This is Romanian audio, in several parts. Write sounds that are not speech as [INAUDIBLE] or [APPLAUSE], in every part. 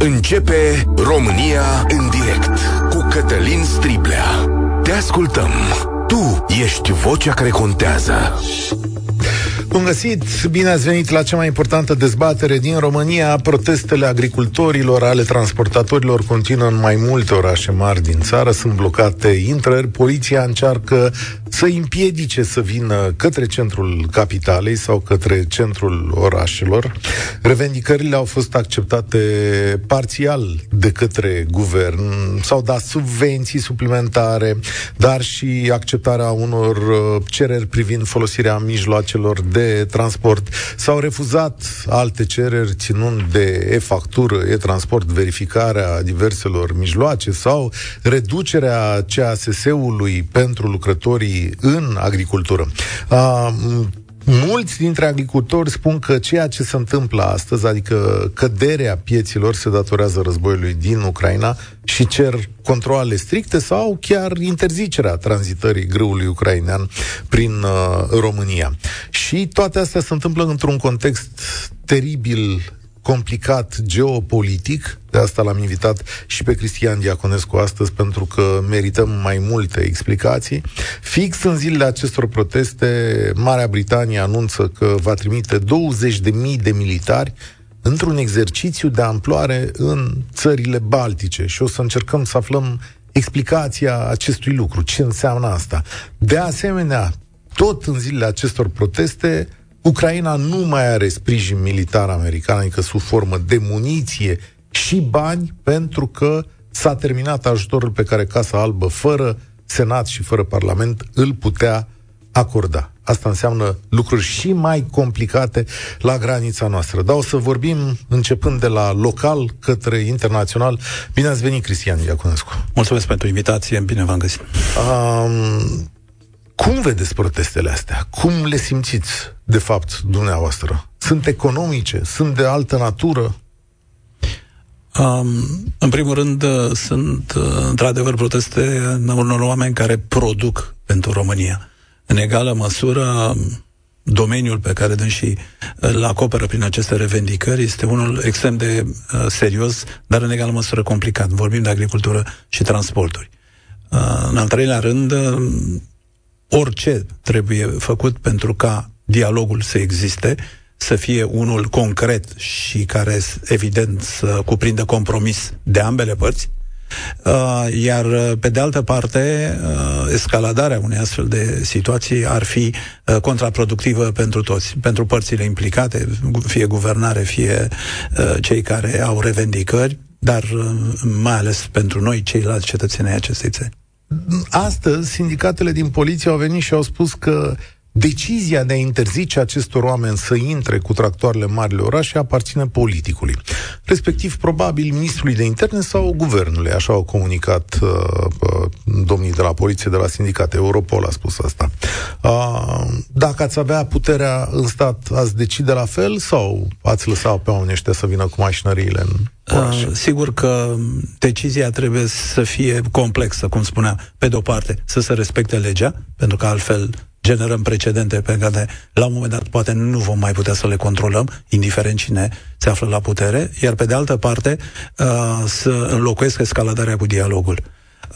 Începe România în direct cu Cătălin Striblea. Te ascultăm. Tu ești vocea care contează. Bun găsit! Bine ați venit la cea mai importantă dezbatere din România. Protestele agricultorilor, ale transportatorilor continuă în mai multe orașe mari din țară. Sunt blocate intrări. Poliția încearcă să împiedice să vină către centrul capitalei sau către centrul orașelor. Revendicările au fost acceptate parțial de către guvern. S-au dat subvenții suplimentare, dar și acceptarea unor uh, cereri privind folosirea mijloacelor de transport. S-au refuzat alte cereri ținând de e-factură, e-transport, verificarea diverselor mijloace sau reducerea CASS-ului pentru lucrătorii în agricultură. Uh, Mulți dintre agricultori spun că ceea ce se întâmplă astăzi, adică căderea pieților, se datorează războiului din Ucraina și cer controle stricte sau chiar interzicerea tranzitării grâului ucrainean prin uh, România. Și toate astea se întâmplă într-un context teribil complicat geopolitic, de asta l-am invitat și pe Cristian Diaconescu astăzi, pentru că merităm mai multe explicații. Fix în zilele acestor proteste, Marea Britanie anunță că va trimite 20.000 de militari într-un exercițiu de amploare în țările baltice și o să încercăm să aflăm explicația acestui lucru, ce înseamnă asta. De asemenea, tot în zilele acestor proteste, Ucraina nu mai are sprijin militar american, adică sub formă de muniție și bani, pentru că s-a terminat ajutorul pe care Casa Albă, fără Senat și fără Parlament, îl putea acorda. Asta înseamnă lucruri și mai complicate la granița noastră. Dar o să vorbim începând de la local către internațional. Bine ați venit, Cristian Iaconescu. Mulțumesc pentru invitație, bine v-am găsit. Um, cum vedeți protestele astea? Cum le simțiți, de fapt, dumneavoastră? Sunt economice? Sunt de altă natură? Um, în primul rând, uh, sunt uh, într-adevăr proteste unor oameni care produc pentru România. În egală măsură, domeniul pe care dânsii îl acoperă prin aceste revendicări este unul extrem de uh, serios, dar în egală măsură complicat. Vorbim de agricultură și transporturi. Uh, în al treilea rând, uh, orice trebuie făcut pentru ca dialogul să existe, să fie unul concret și care, evident, să cuprindă compromis de ambele părți, Uh, iar, uh, pe de altă parte, uh, escaladarea unei astfel de situații ar fi uh, contraproductivă pentru toți, pentru părțile implicate, fie guvernare, fie uh, cei care au revendicări, dar uh, mai ales pentru noi, ceilalți cetățenii acestei țări. Astăzi, sindicatele din poliție au venit și au spus că Decizia de a interzice acestor oameni să intre cu tractoarele marile orașe aparține politicului, respectiv probabil ministrului de interne sau guvernului, așa au comunicat uh, uh, domnii de la poliție, de la sindicate. Europol a spus asta. Uh, dacă ați avea puterea în stat, ați decide la fel sau ați lăsa pe oamenii ăștia să vină cu mașinăriile în Uh, sigur că decizia trebuie să fie complexă, cum spunea, pe de-o parte, să se respecte legea, pentru că altfel generăm precedente pe care la un moment dat poate nu vom mai putea să le controlăm, indiferent cine se află la putere, iar pe de altă parte uh, să înlocuiesc escaladarea cu dialogul.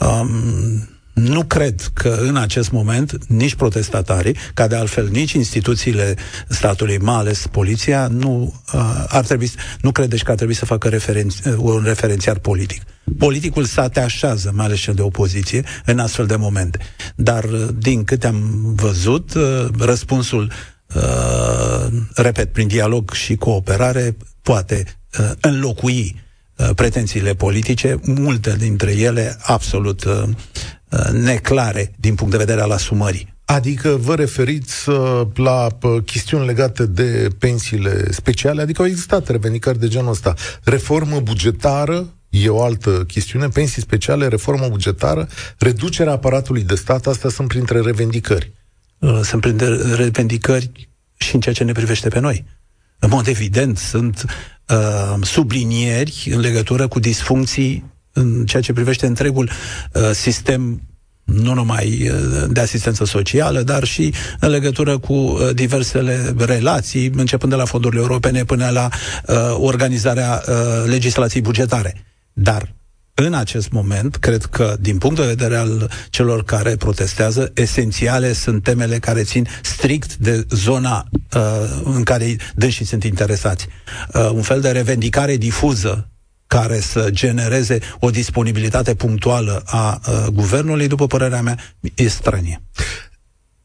Um, nu cred că în acest moment nici protestatarii, ca de altfel nici instituțiile statului, mai ales poliția, nu uh, ar trebui, nu credeți că ar trebui să facă referen- uh, un referențiar politic. Politicul să te așează, mai ales cel de opoziție, în astfel de momente. Dar, uh, din câte am văzut, uh, răspunsul, uh, repet, prin dialog și cooperare, poate uh, înlocui uh, pretențiile politice, multe dintre ele absolut uh, Uh, neclare din punct de vedere al asumării. Adică vă referiți uh, la uh, chestiuni legate de pensiile speciale, adică au existat revendicări de genul ăsta. Reformă bugetară, e o altă chestiune, pensii speciale, reformă bugetară, reducerea aparatului de stat, astea sunt printre revendicări. Sunt printre revendicări și în ceea ce ne privește pe noi. În mod evident, sunt uh, sublinieri în legătură cu disfuncții în ceea ce privește întregul uh, sistem nu numai de asistență socială, dar și în legătură cu diversele relații, începând de la fondurile europene până la uh, organizarea uh, legislației bugetare. Dar în acest moment, cred că, din punct de vedere al celor care protestează, esențiale sunt temele care țin strict de zona uh, în care dânsii sunt interesați. Uh, un fel de revendicare difuză care să genereze o disponibilitate punctuală a uh, guvernului, după părerea mea, e stranie.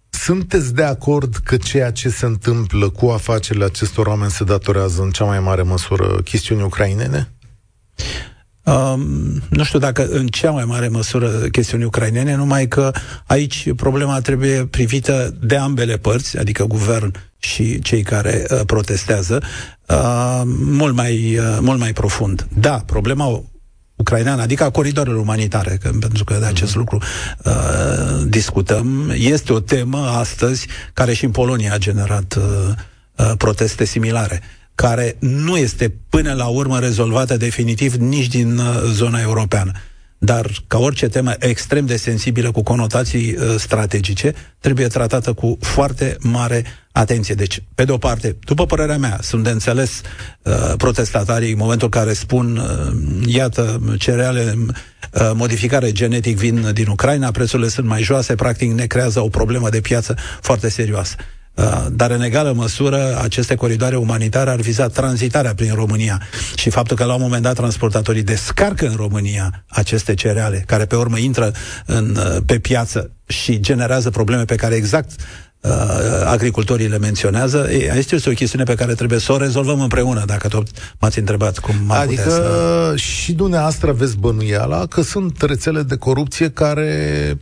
Sunteți de acord că ceea ce se întâmplă cu afacerile acestor oameni se datorează în cea mai mare măsură chestiunii ucrainene? Um, nu știu dacă în cea mai mare măsură chestiuni ucrainene, numai că aici problema trebuie privită de ambele părți, adică guvern și cei care uh, protestează, uh, mult, mai, uh, mult mai profund. Da, problema ucraineană, adică a coridoarelor umanitare, că, pentru că de acest mm. lucru uh, discutăm, este o temă astăzi care și în Polonia a generat uh, uh, proteste similare care nu este până la urmă rezolvată definitiv nici din uh, zona europeană. Dar, ca orice temă extrem de sensibilă cu conotații uh, strategice, trebuie tratată cu foarte mare atenție. Deci, pe de o parte, după părerea mea, sunt de înțeles uh, protestatarii în momentul în care spun, uh, iată, cereale uh, modificare genetic vin din Ucraina, prețurile sunt mai joase, practic ne creează o problemă de piață foarte serioasă. Uh, dar în egală măsură aceste coridoare umanitare ar viza tranzitarea prin România și faptul că la un moment dat transportatorii descarcă în România aceste cereale, care pe urmă intră în, uh, pe piață și generează probleme pe care exact uh, agricultorii le menționează, este o chestiune pe care trebuie să o rezolvăm împreună, dacă tot m-ați întrebat cum m Adică să... și dumneavoastră aveți bănuiala că sunt rețele de corupție care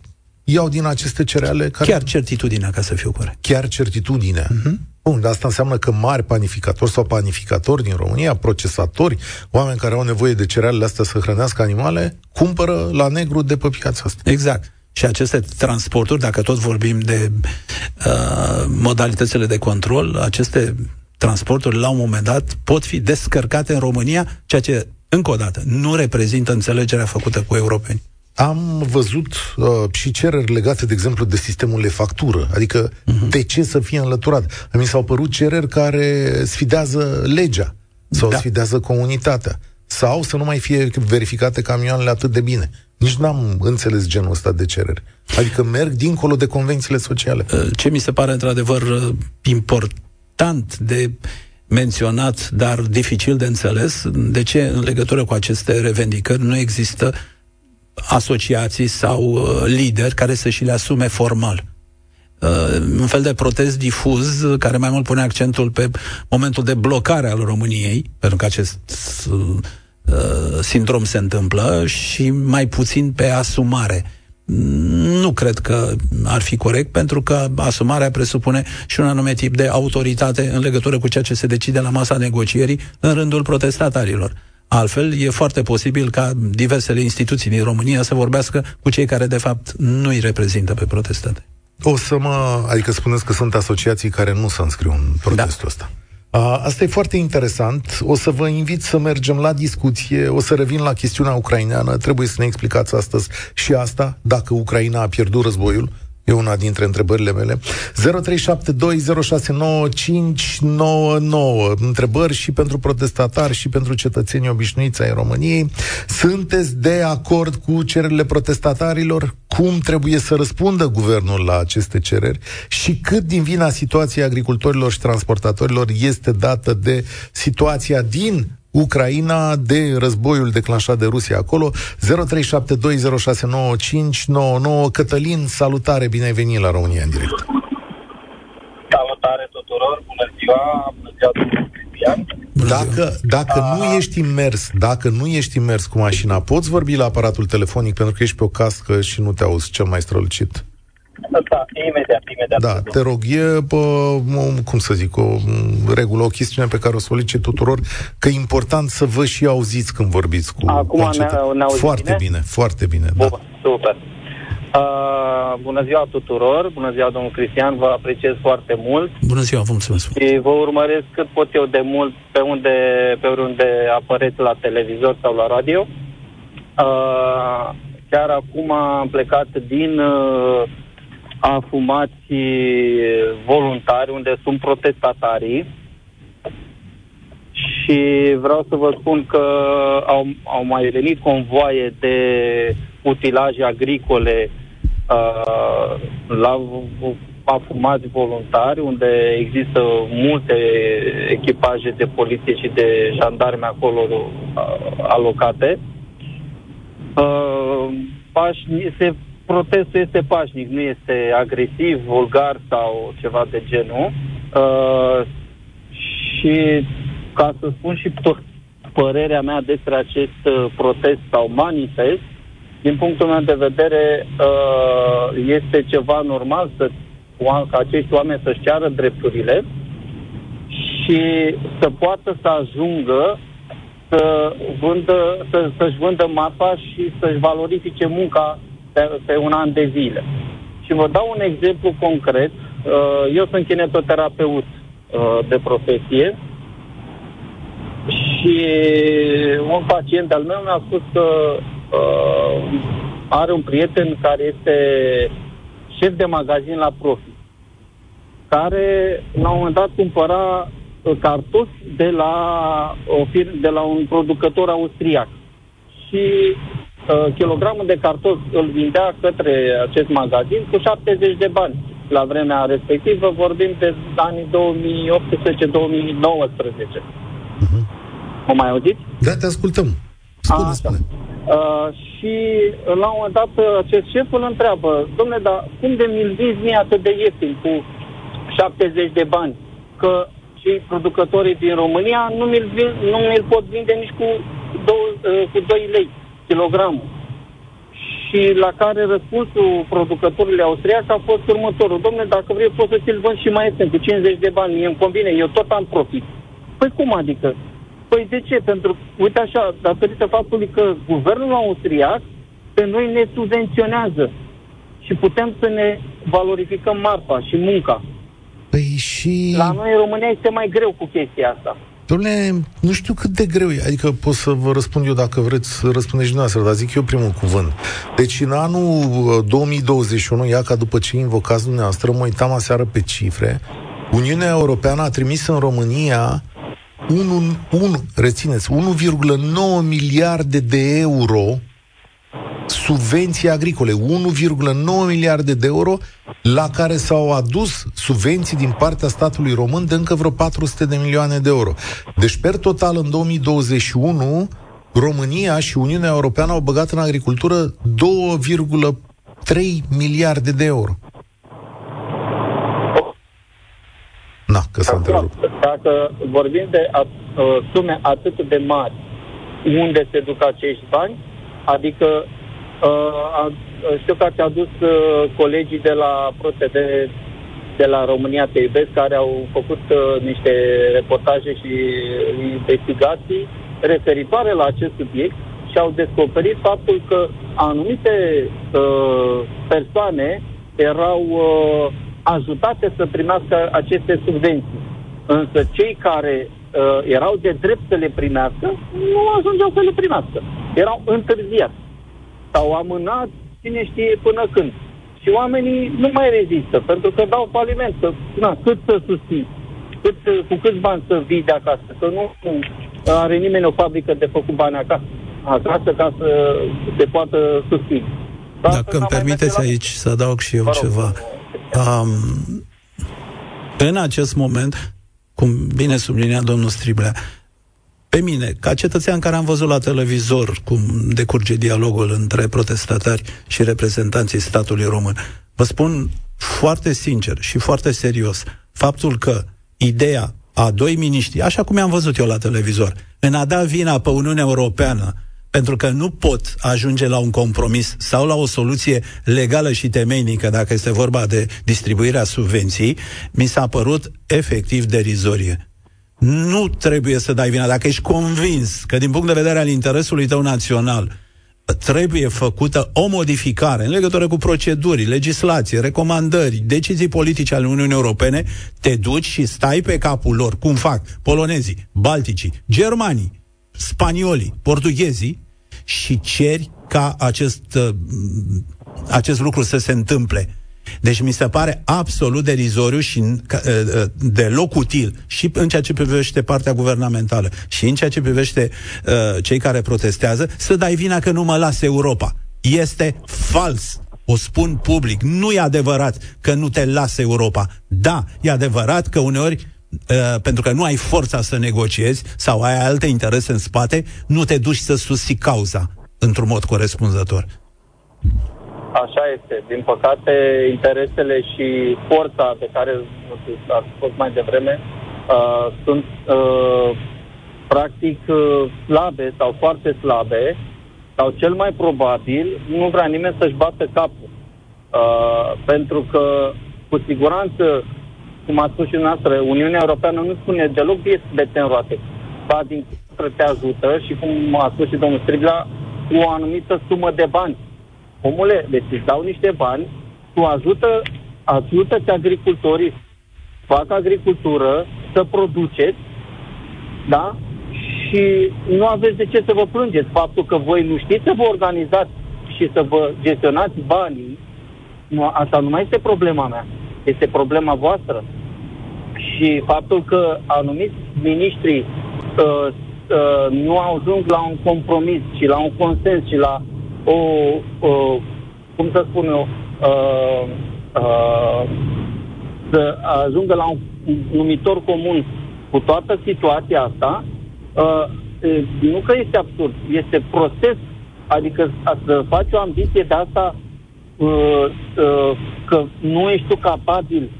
iau din aceste cereale care... Chiar certitudinea, ca să fiu corect. Chiar certitudinea. Uh-huh. Bun, dar asta înseamnă că mari panificatori sau panificatori din România, procesatori, oameni care au nevoie de cerealele astea să hrănească animale, cumpără la negru de pe piața asta. Exact. Și aceste transporturi, dacă tot vorbim de uh, modalitățile de control, aceste transporturi, la un moment dat, pot fi descărcate în România, ceea ce, încă o dată, nu reprezintă înțelegerea făcută cu europeni am văzut uh, și cereri legate, de exemplu, de sistemul de factură. Adică, uh-huh. de ce să fie înlăturat? Mi s-au părut cereri care sfidează legea sau da. sfidează comunitatea. Sau să nu mai fie verificate camioanele atât de bine. Nici n-am înțeles genul ăsta de cereri. Adică merg dincolo de convențiile sociale. Uh, ce mi se pare într-adevăr uh, important de menționat, dar dificil de înțeles, de ce în legătură cu aceste revendicări nu există asociații sau uh, lideri care să și le asume formal. Uh, un fel de protest difuz care mai mult pune accentul pe momentul de blocare al României, pentru că acest uh, sindrom se întâmplă, și mai puțin pe asumare. Nu cred că ar fi corect, pentru că asumarea presupune și un anume tip de autoritate în legătură cu ceea ce se decide la masa negocierii în rândul protestatarilor. Altfel, e foarte posibil ca diversele instituții din România să vorbească cu cei care, de fapt, nu îi reprezintă pe protestate. O să mă... Adică spuneți că sunt asociații care nu se înscriu în protestul da. ăsta. A, asta e foarte interesant. O să vă invit să mergem la discuție. O să revin la chestiunea ucraineană. Trebuie să ne explicați astăzi și asta, dacă Ucraina a pierdut războiul E una dintre întrebările mele. 0372069599. Întrebări și pentru protestatari și pentru cetățenii obișnuiți ai României. Sunteți de acord cu cererile protestatarilor? Cum trebuie să răspundă guvernul la aceste cereri? Și cât din vina situației agricultorilor și transportatorilor este dată de situația din Ucraina, de războiul declanșat de Rusia acolo. 0372069599. Cătălin, salutare, bine ai venit la România în direct. Salutare tuturor, bună ziua, bună ziua, Cristian. Dacă, dacă nu ești imers, dacă nu ești imers cu mașina, poți vorbi la aparatul telefonic pentru că ești pe o cască și nu te auzi cel mai strălucit. Da, imediat, imediat. Da, te rog, e, bă, cum să zic, o regulă, o chestiune pe care o solicit tuturor, că e important să vă și auziți când vorbiți cu Acum ne, ne Foarte bine? bine, foarte bine. Bun, da. super. Uh, bună ziua tuturor, bună ziua domnul Cristian, vă apreciez foarte mult. Bună ziua, vă mulțumesc. Și vă urmăresc cât pot eu de mult pe unde, pe unde apăreți la televizor sau la radio. Uh, chiar acum am plecat din uh, afumați voluntari, unde sunt protestatarii. Și vreau să vă spun că au, au mai venit convoaie de utilaje agricole uh, la afumați voluntari, unde există multe echipaje de poliție și de jandarme acolo uh, alocate. Uh, pașni, se, protestul este pașnic, nu este agresiv, vulgar sau ceva de genul. Uh, și ca să spun și tot părerea mea despre acest uh, protest sau manifest, din punctul meu de vedere, uh, este ceva normal să ca acești oameni să-și ceară drepturile și să poată să ajungă să vândă, să, să-și vândă marfa și să-și valorifice munca pe, pe un an de zile. Și vă dau un exemplu concret. Uh, eu sunt kinetoterapeut uh, de profesie și un pacient al meu mi-a spus că uh, are un prieten care este șef de magazin la Profi, care la un moment dat cumpăra uh, cartofi de la, o fir- de la un producător austriac. Și uh, kilogramul de cartofi îl vindea către acest magazin cu 70 de bani. La vremea respectivă vorbim de anii 2018-2019. Uh-huh. O mai auziți? Da, te ascultăm. Spune, spune. Uh, și la un moment dat acest șef îl întreabă, domnule, dar cum de mi-l vinzi mie atât de ieftin, cu 70 de bani? Că cei producătorii din România nu mi-l, nu mi-l pot vinde nici cu 2, uh, cu 2 lei kilogramul. Și la care răspunsul producătorului austriac a fost următorul. Domnule, dacă vrei, pot să ți-l vând și mai ieftin, cu 50 de bani, mie îmi convine, eu tot am profit. Păi cum adică? Păi de ce? Pentru, uite așa, datorită faptului că guvernul austriac pe noi ne subvenționează și putem să ne valorificăm marfa și munca. Păi și... La noi în România este mai greu cu chestia asta. Dom'le, nu știu cât de greu e, adică pot să vă răspund eu dacă vreți să răspundeți dumneavoastră, dar zic eu primul cuvânt. Deci în anul 2021, uh, ia ca după ce invocați dumneavoastră, mă uitam aseară pe cifre, Uniunea Europeană a trimis în România 1, 1, rețineți, 1,9 miliarde de euro subvenții agricole, 1,9 miliarde de euro la care s-au adus subvenții din partea statului român de încă vreo 400 de milioane de euro. Deci, per total, în 2021, România și Uniunea Europeană au băgat în agricultură 2,3 miliarde de euro. Na, că s-a întrerupt. Dacă vorbim de a, uh, sume atât de mari, unde se duc acești bani, adică uh, a, știu că ați adus uh, colegii de la ProTV de la România Te Iubesc, care au făcut uh, niște reportaje și investigații referitoare la acest subiect și au descoperit faptul că anumite uh, persoane erau uh, ajutate să primească aceste subvenții. Însă cei care uh, erau de drept să le primească, nu ajungeau să le primească. Erau întârziați sau amânați, cine știe până când. Și oamenii nu mai rezistă, pentru că dau faliment. Că, na, cât să susții? Cât, cu câți bani să vii de acasă? Că nu are nimeni o fabrică de făcut bani acasă, acasă ca să se poată susține. Dacă îmi permiteți aici să adaug și eu ceva. Um, în acest moment, cum bine sublinia domnul Striblea, pe mine, ca cetățean care am văzut la televizor cum decurge dialogul între protestatari și reprezentanții statului român, vă spun foarte sincer și foarte serios faptul că ideea a doi miniștri, așa cum i-am văzut eu la televizor, în a da vina pe Uniunea Europeană pentru că nu pot ajunge la un compromis sau la o soluție legală și temeinică, dacă este vorba de distribuirea subvenții, mi s-a părut efectiv derizorie. Nu trebuie să dai vina. Dacă ești convins că din punct de vedere al interesului tău național trebuie făcută o modificare în legătură cu proceduri, legislație, recomandări, decizii politice ale Uniunii Europene, te duci și stai pe capul lor, cum fac polonezii, balticii, germanii, spaniolii, portughezii, și ceri ca acest, uh, acest lucru să se întâmple. Deci mi se pare absolut derizoriu și uh, uh, deloc util și în ceea ce privește partea guvernamentală și în ceea ce privește uh, cei care protestează să dai vina că nu mă las Europa. Este fals. O spun public. Nu e adevărat că nu te lasă Europa. Da, e adevărat că uneori Uh, pentru că nu ai forța să negociezi sau ai alte interese în spate, nu te duci să susții cauza într-un mod corespunzător. Așa este. Din păcate, interesele și forța pe care a spus mai devreme uh, sunt uh, practic uh, slabe sau foarte slabe sau cel mai probabil nu vrea nimeni să-și bată capul. Uh, pentru că, cu siguranță, cum a spus și noastră, Uniunea Europeană nu spune deloc de în roate. Ba din contră te ajută și, cum a spus și domnul Stribla, cu o anumită sumă de bani. Omule, deci îți dau niște bani, tu ajută, ajută-ți agricultorii, fac agricultură, să produceți, da? Și nu aveți de ce să vă plângeți. Faptul că voi nu știți să vă organizați și să vă gestionați banii, nu, asta nu mai este problema mea. Este problema voastră. Și faptul că anumiți miniștri uh, uh, nu ajung la un compromis și la un consens și la o, uh, cum să spun eu, uh, uh, să ajungă la un numitor comun cu toată situația asta, uh, nu că este absurd, este proces, adică să faci o ambiție de asta uh, uh, că nu ești tu capabil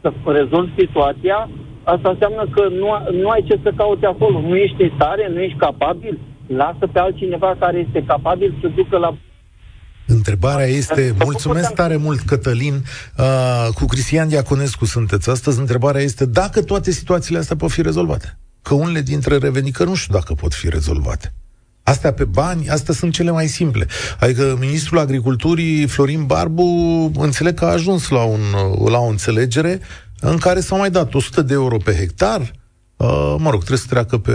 să rezolvi situația, asta înseamnă că nu, nu ai ce să cauți acolo. Nu ești în stare, nu ești capabil. Lasă pe altcineva care este capabil să ducă la Întrebarea este, mulțumesc tare mult, Cătălin, uh, cu Cristian Diaconescu sunteți astăzi, întrebarea este dacă toate situațiile astea pot fi rezolvate. Că unele dintre revenică nu știu dacă pot fi rezolvate. Astea pe bani, astea sunt cele mai simple. Adică ministrul agriculturii, Florin Barbu, înțeleg că a ajuns la, un, la o înțelegere în care s-au mai dat 100 de euro pe hectar, Uh, mă rog, trebuie să treacă pe,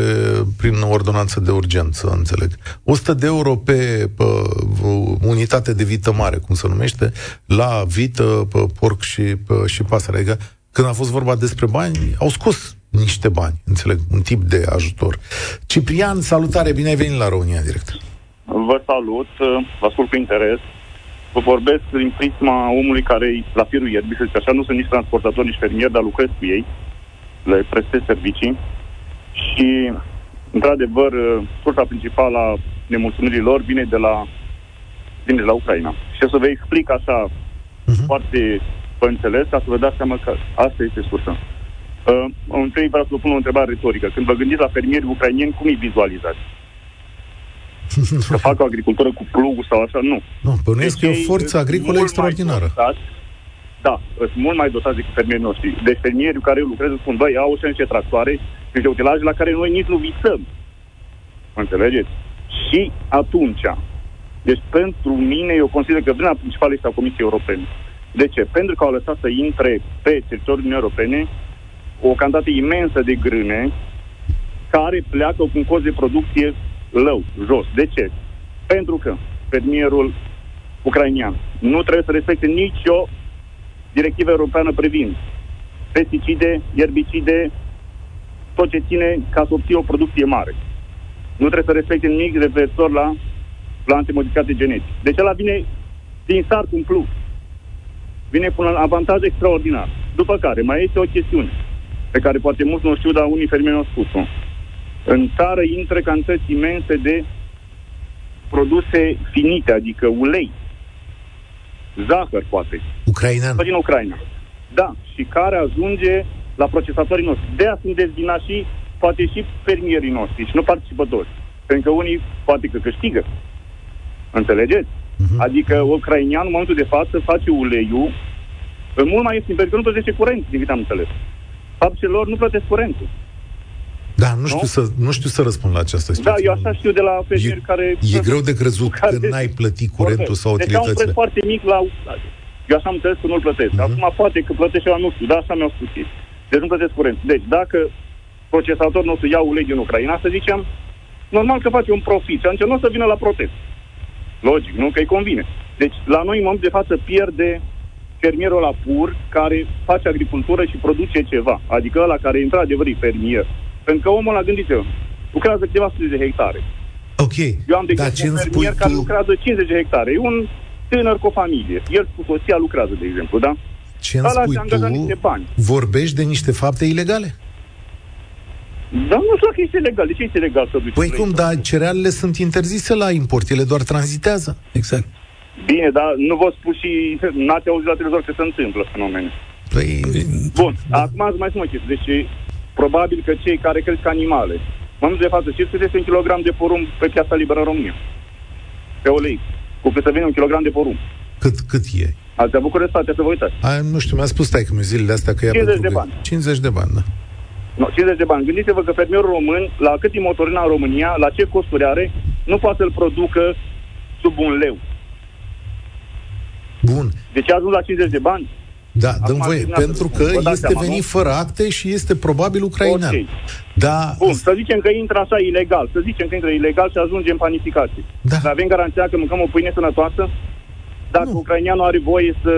prin ordonanță de urgență, înțeleg. 100 de euro pe uh, unitate de vită mare, cum se numește, la vită, pe porc și, pe, și pasăre. Adică, când a fost vorba despre bani, au scos niște bani, înțeleg, un tip de ajutor. Ciprian, salutare, bine ai venit la România Direct. Vă salut, vă ascult cu interes. Vă vorbesc din prisma omului care la firul ierbii, să zic așa, nu sunt nici transportator, nici fermier, dar lucrez cu ei, le prestez servicii și, într-adevăr, sursa principală a nemulțumirii lor vine de la, vine de la Ucraina. Și o să vă explic așa uh-huh. foarte pe înțeles, ca să vă dați seama că asta este sursa. Uh, întâi vreau să vă pun o întrebare retorică. Când vă gândiți la fermieri ucrainieni, cum îi vizualizați? Să [LAUGHS] facă o agricultură cu plugul sau așa? Nu. Nu, bănuiesc deci că e o forță agricolă extraordinară. Dotați, da, sunt mult mai dotați decât fermierii noștri. Deci fermierii care lucrează spun, băi, au și niște tractoare și niște utilaje la care noi nici nu visăm. Înțelegeți? Și atunci, deci pentru mine, eu consider că vina principală este a Comisiei Europene. De ce? Pentru că au lăsat să intre pe teritoriul Uniunii Europene o cantitate imensă de grâne care pleacă cu un cost de producție lău, jos. De ce? Pentru că fermierul ucrainian nu trebuie să respecte nicio directivă europeană privind pesticide, erbicide, tot ce ține ca să obții o producție mare. Nu trebuie să respecte nimic referitor la plante modificate genetic. Deci ăla vine din start un plus. Vine cu un avantaj extraordinar. După care mai este o chestiune pe care poate mulți nu știu, dar unii fermieri au spus-o. În țară intră cantități imense de produse finite, adică ulei, zahăr, poate. Ucrainean. Din Ucraina. Da, și care ajunge la procesatorii noștri. De aia sunt dezvinați și poate și fermierii noștri și nu participători. Pentru că unii poate că câștigă. Înțelegeți? Uh-huh. Adică ucrainean în momentul de față face uleiul mult mai ieftin, pentru că nu plătește curent, din câte am înțeles faptele lor nu plătesc curentul. Da, nu știu, nu? Să, nu știu să răspund la această situație. Da, eu așa știu de la fermieri care... E greu de crezut care că n-ai plătit curentul sau utilitățile. Deci au un preț foarte mic la... Eu așa am înțeles că nu-l plătesc. Uh-huh. Acum poate că plătește la nu știu, dar așa mi-au spus ei. Deci nu plătesc curent. Deci dacă procesatorul nostru ia ulei din Ucraina, să zicem, normal că face un profit și atunci nu o să vină la protest. Logic, nu? Că îi convine. Deci, la noi, în moment de față, pierde fermierul la pur care face agricultură și produce ceva. Adică ăla care, într-adevăr, e fermier. Pentru că omul a gândit lucrează câteva sute de hectare. Ok. Eu am de Dar exemplu ce un fermier tu... care lucrează 50 de hectare. E un tânăr cu o familie. El cu soția lucrează, de exemplu, da? Ce îmi Ăla spui și-a angajat tu, niște bani. vorbești de niște fapte ilegale? Dar nu știu dacă este legal. De ce este legal să duci? Păi trei cum, tone? dar cerealele sunt interzise la import, ele doar tranzitează. Exact. Bine, dar nu vă spun și n-ați auzit la televizor ce se întâmplă fenomene. Păi, Bun, acum ați mai spun o chestie. Deci, probabil că cei care cresc animale, în momentul de față, știți cât este un kilogram de porumb pe piața liberă în România? Pe ulei. Cu cât să vină un kilogram de porumb. cât, cât e? Ați avut curiozitate să vă uitați. A, nu știu, mi-a spus stai că zilele astea că ia 50 pentru de că- bani. 50 de bani, da. No, 50 de bani. Gândiți-vă că fermierul român, la cât e motorina în România, la ce costuri are, nu poate să-l producă sub un leu. Bun. Deci a ajuns la 50 de bani? Da, Acum dăm voie, terminați pentru să că spun. Vă dați este seama, venit nu? fără acte și este probabil ucrainean. Ok. Da, Bun, să zicem că intră așa ilegal. Să zicem că intră ilegal și ajunge în panificație. Da. Dar avem garanția că mâncăm o pâine sănătoasă? Dacă Nu. ucraineanul are voie să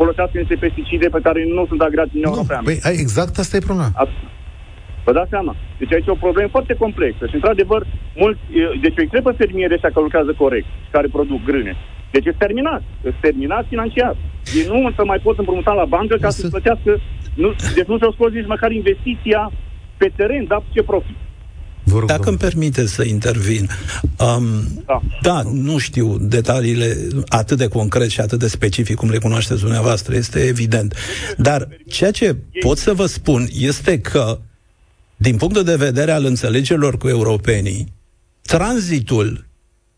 folosească niște pesticide pe care nu sunt agreați în Uniunea nu, Europeană. păi, ai, exact asta e problema. At- Vă dați seama? Deci aici e o problemă foarte complexă și, într-adevăr, mulți, e, deci îi trebuie fermierii ăștia care lucrează corect și care produc grâne. Deci e terminat. E terminat financiar. Ei nu să mai pot împrumuta la bancă ca Însă- să-ți plătească... Nu, deci nu s-au scos nici măcar investiția pe teren, dar ce profit. Vă rog, Dacă îmi domnule. permite să intervin, um, Da. da, nu știu detaliile atât de concret și atât de specific cum le cunoașteți dumneavoastră, este evident. Dar ceea ce pot să vă spun este că, din punctul de vedere al înțelegerilor cu europenii, tranzitul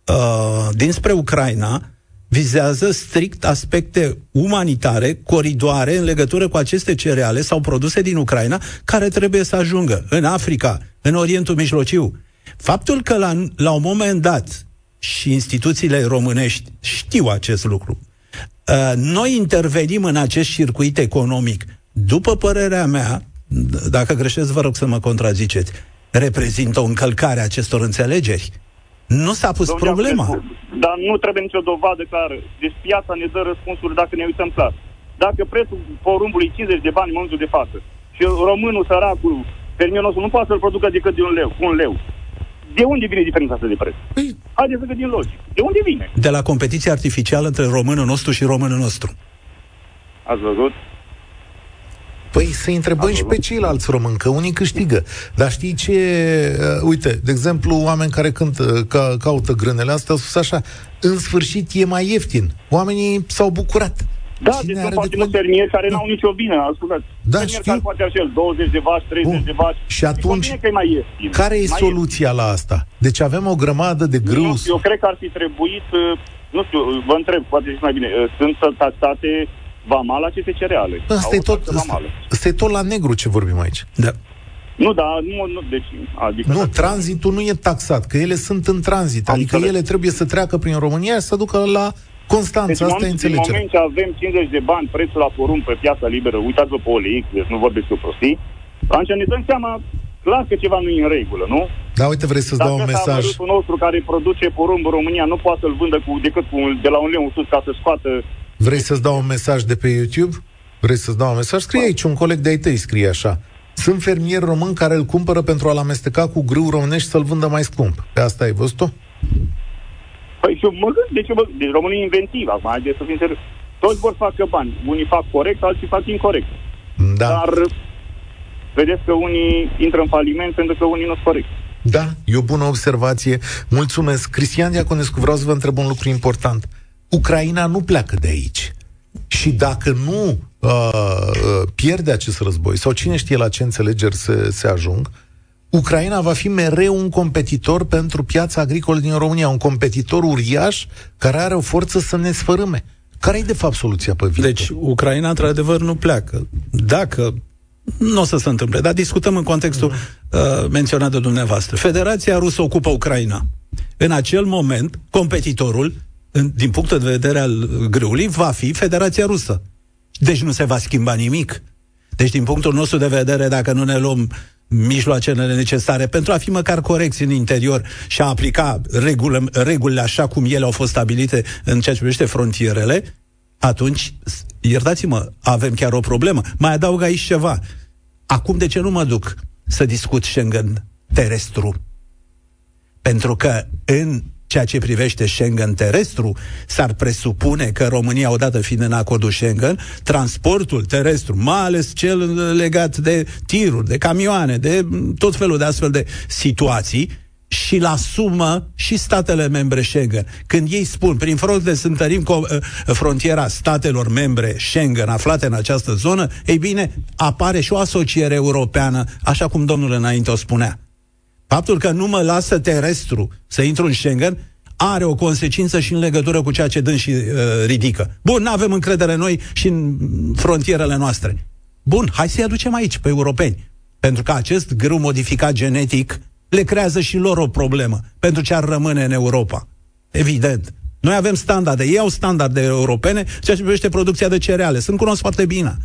uh, dinspre Ucraina vizează strict aspecte umanitare, coridoare în legătură cu aceste cereale sau produse din Ucraina care trebuie să ajungă în Africa, în Orientul Mijlociu. Faptul că la, la un moment dat și instituțiile românești știu acest lucru, uh, noi intervenim în acest circuit economic, după părerea mea, d- dacă greșesc, vă rog să mă contraziceți, reprezintă o încălcare a acestor înțelegeri. Nu s-a pus Domnule problema. Aculescu, Dar nu trebuie nicio dovadă clară. Deci piața ne dă răspunsuri dacă ne uităm clar. Dacă prețul porumbului e 50 de bani în momentul de față și românul săracul, fermierul nostru, nu poate să-l producă decât de un leu, cu un leu. De unde vine diferența asta de preț? Păi, Haideți să gândim logic. De unde vine? De la competiția artificială între românul nostru și românul nostru. Ați văzut? Păi să întrebăm și pe ceilalți români, că unii câștigă. Dar știi ce? Uh, uite, de exemplu, oameni care cântă, ca, caută grânele astea au spus așa, în sfârșit e mai ieftin. Oamenii s-au bucurat. Da, Cine deci are sunt foarte de mulți plâns? fermieri care Da. n-au nicio vină. Ascultați. Da, Fermier știu. care poate așa el 20 de vaci, 30 Bun. de vaci. Și Îi atunci, convine că e mai ieftin. Care e Mai soluția la asta? Deci avem o grămadă de ieftin. grâu. Nu știu, eu cred că ar fi trebuit, uh, nu știu, uh, vă întreb, poate știți mai bine, uh, sunt taxate vamal aceste cereale. Asta Au e, o tot, taxă vamală. asta e tot la negru ce vorbim aici. Da. Nu, dar nu, nu, deci, adică... Nu, tranzitul nu e taxat, că ele sunt în tranzit. Am Adică înțeles. ele trebuie să treacă prin România și să ducă la Constanța. Deci, în Asta e moment, în înțelegerea. moment ce avem 50 de bani prețul la porumb pe piața liberă, uitați-vă pe OLX, deci nu vorbesc eu prostii, atunci ne dăm seama clar că ceva nu e în regulă, nu? Da, uite, vrei să-ți dau un Dacă ăsta mesaj? amărâtul nostru care produce porumb în România nu poate să-l vândă cu, decât cu, un- de la un leu în sus ca să scoată... Vrei să-ți dau un mesaj de pe YouTube? Vrei să-ți dau un mesaj? Scrie aici, un coleg de-ai tăi scrie așa. Sunt fermieri români care îl cumpără pentru a-l amesteca cu grâu românești să-l vândă mai scump. Pe asta ai văzut-o? Păi eu mă gândesc, deci, eu mă, deci românii inventiv, acum, haideți să fim serios. Toți vor să facă bani. Unii fac corect, alții fac incorrect. Da. Dar vedeți că unii intră în faliment pentru că unii nu sunt corect. Da, e o bună observație. Mulțumesc. Cristian Diaconescu, vreau să vă întreb un lucru important. Ucraina nu pleacă de aici. Și dacă nu uh, uh, pierde acest război, sau cine știe la ce înțelegeri se, se ajung, Ucraina va fi mereu un competitor pentru piața agricolă din România, un competitor uriaș care are o forță să ne sfărâme. Care e de fapt soluția pe viitor? Deci, Ucraina, într-adevăr, nu pleacă. Dacă nu o să se întâmple, dar discutăm în contextul uh, menționat de dumneavoastră. Federația Rusă ocupă Ucraina. În acel moment, competitorul, în, din punct de vedere al grâului, va fi Federația Rusă. Deci nu se va schimba nimic. Deci, din punctul nostru de vedere, dacă nu ne luăm mijloacele necesare pentru a fi măcar corecți în interior și a aplica regulă, regulile așa cum ele au fost stabilite în ceea ce privește frontierele, atunci, iertați-mă, avem chiar o problemă. Mai adaug aici ceva. Acum de ce nu mă duc să discut Schengen terestru? Pentru că în ceea ce privește Schengen terestru, s-ar presupune că România, odată fiind în acordul Schengen, transportul terestru, mai ales cel legat de tiruri, de camioane, de tot felul de astfel de situații, și la sumă și statele membre Schengen. Când ei spun, prin fronte să întărim co- frontiera statelor membre Schengen aflate în această zonă, ei bine, apare și o asociere europeană, așa cum domnul înainte o spunea. Faptul că nu mă lasă terestru să intru în Schengen are o consecință și în legătură cu ceea ce dâns și uh, ridică. Bun, nu avem încredere noi și în frontierele noastre. Bun, hai să-i aducem aici, pe europeni. Pentru că acest grâu modificat genetic le creează și lor o problemă pentru ce ar rămâne în Europa. Evident. Noi avem standarde, ei au standarde europene, ceea ce privește producția de cereale. Sunt cunosc foarte bine.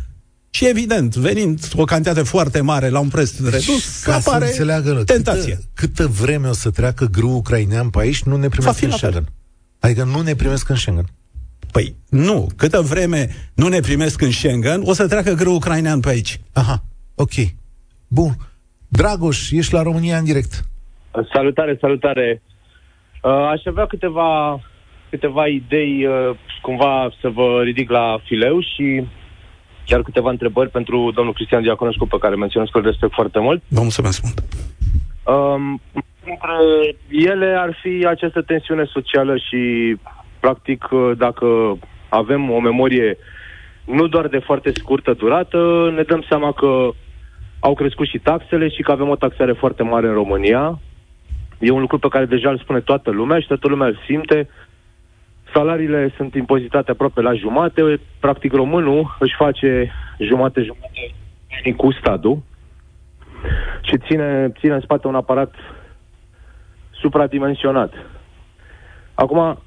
Și evident, venind o cantitate foarte mare la un preț redus, ca apare să înțeleagă, tentație. Câtă, câtă vreme o să treacă grâu ucrainean pe aici, nu ne primesc în Schengen. Adică nu ne primesc în Schengen. Păi nu, câtă vreme nu ne primesc în Schengen, o să treacă grâu ucrainean pe aici. Aha, ok. Bun. Dragoș, ești la România în direct. Salutare, salutare. Uh, aș avea câteva, câteva idei, uh, cumva să vă ridic la fileu și chiar câteva întrebări pentru domnul Cristian Diaconescu, pe care menționez că îl respect foarte mult. Vă mulțumesc mult. Um, între ele ar fi această tensiune socială și, practic, dacă avem o memorie nu doar de foarte scurtă durată, ne dăm seama că au crescut și taxele și că avem o taxare foarte mare în România. E un lucru pe care deja îl spune toată lumea și toată lumea îl simte. Salariile sunt impozitate aproape la jumate. Practic românul își face jumate-jumate cu statul și ține, ține în spate un aparat supradimensionat. Acum,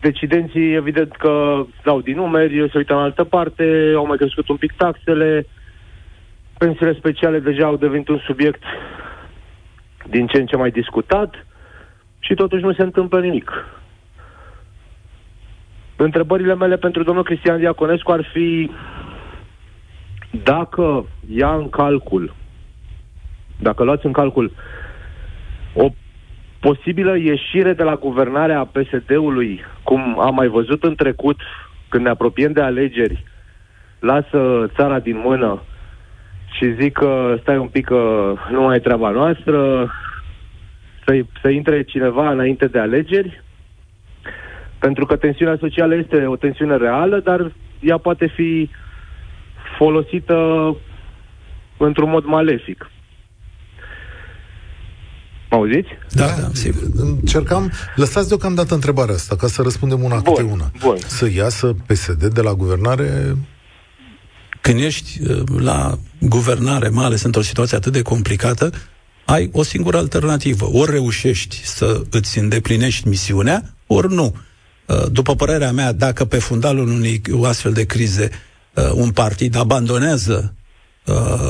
decidenții, evident că dau din numeri, se uită în altă parte, au mai crescut un pic taxele, pensiile speciale deja au devenit un subiect din ce în ce mai discutat și totuși nu se întâmplă nimic. Întrebările mele pentru domnul Cristian Diaconescu ar fi dacă ia în calcul, dacă luați în calcul o posibilă ieșire de la guvernarea PSD-ului, cum am mai văzut în trecut, când ne apropiem de alegeri, lasă țara din mână și zic că stai un pic că nu mai e treaba noastră, să, să intre cineva înainte de alegeri, pentru că tensiunea socială este o tensiune reală, dar ea poate fi folosită într-un mod malefic. Mă auziți? Da, da, sigur. Încercam, lăsați deocamdată întrebarea asta, ca să răspundem una bun, câte una. Bun. Să iasă PSD de la guvernare când ești uh, la guvernare, mai ales într-o situație atât de complicată, ai o singură alternativă. Ori reușești să îți îndeplinești misiunea, ori nu. Uh, după părerea mea, dacă pe fundalul unei astfel de crize uh, un partid abandonează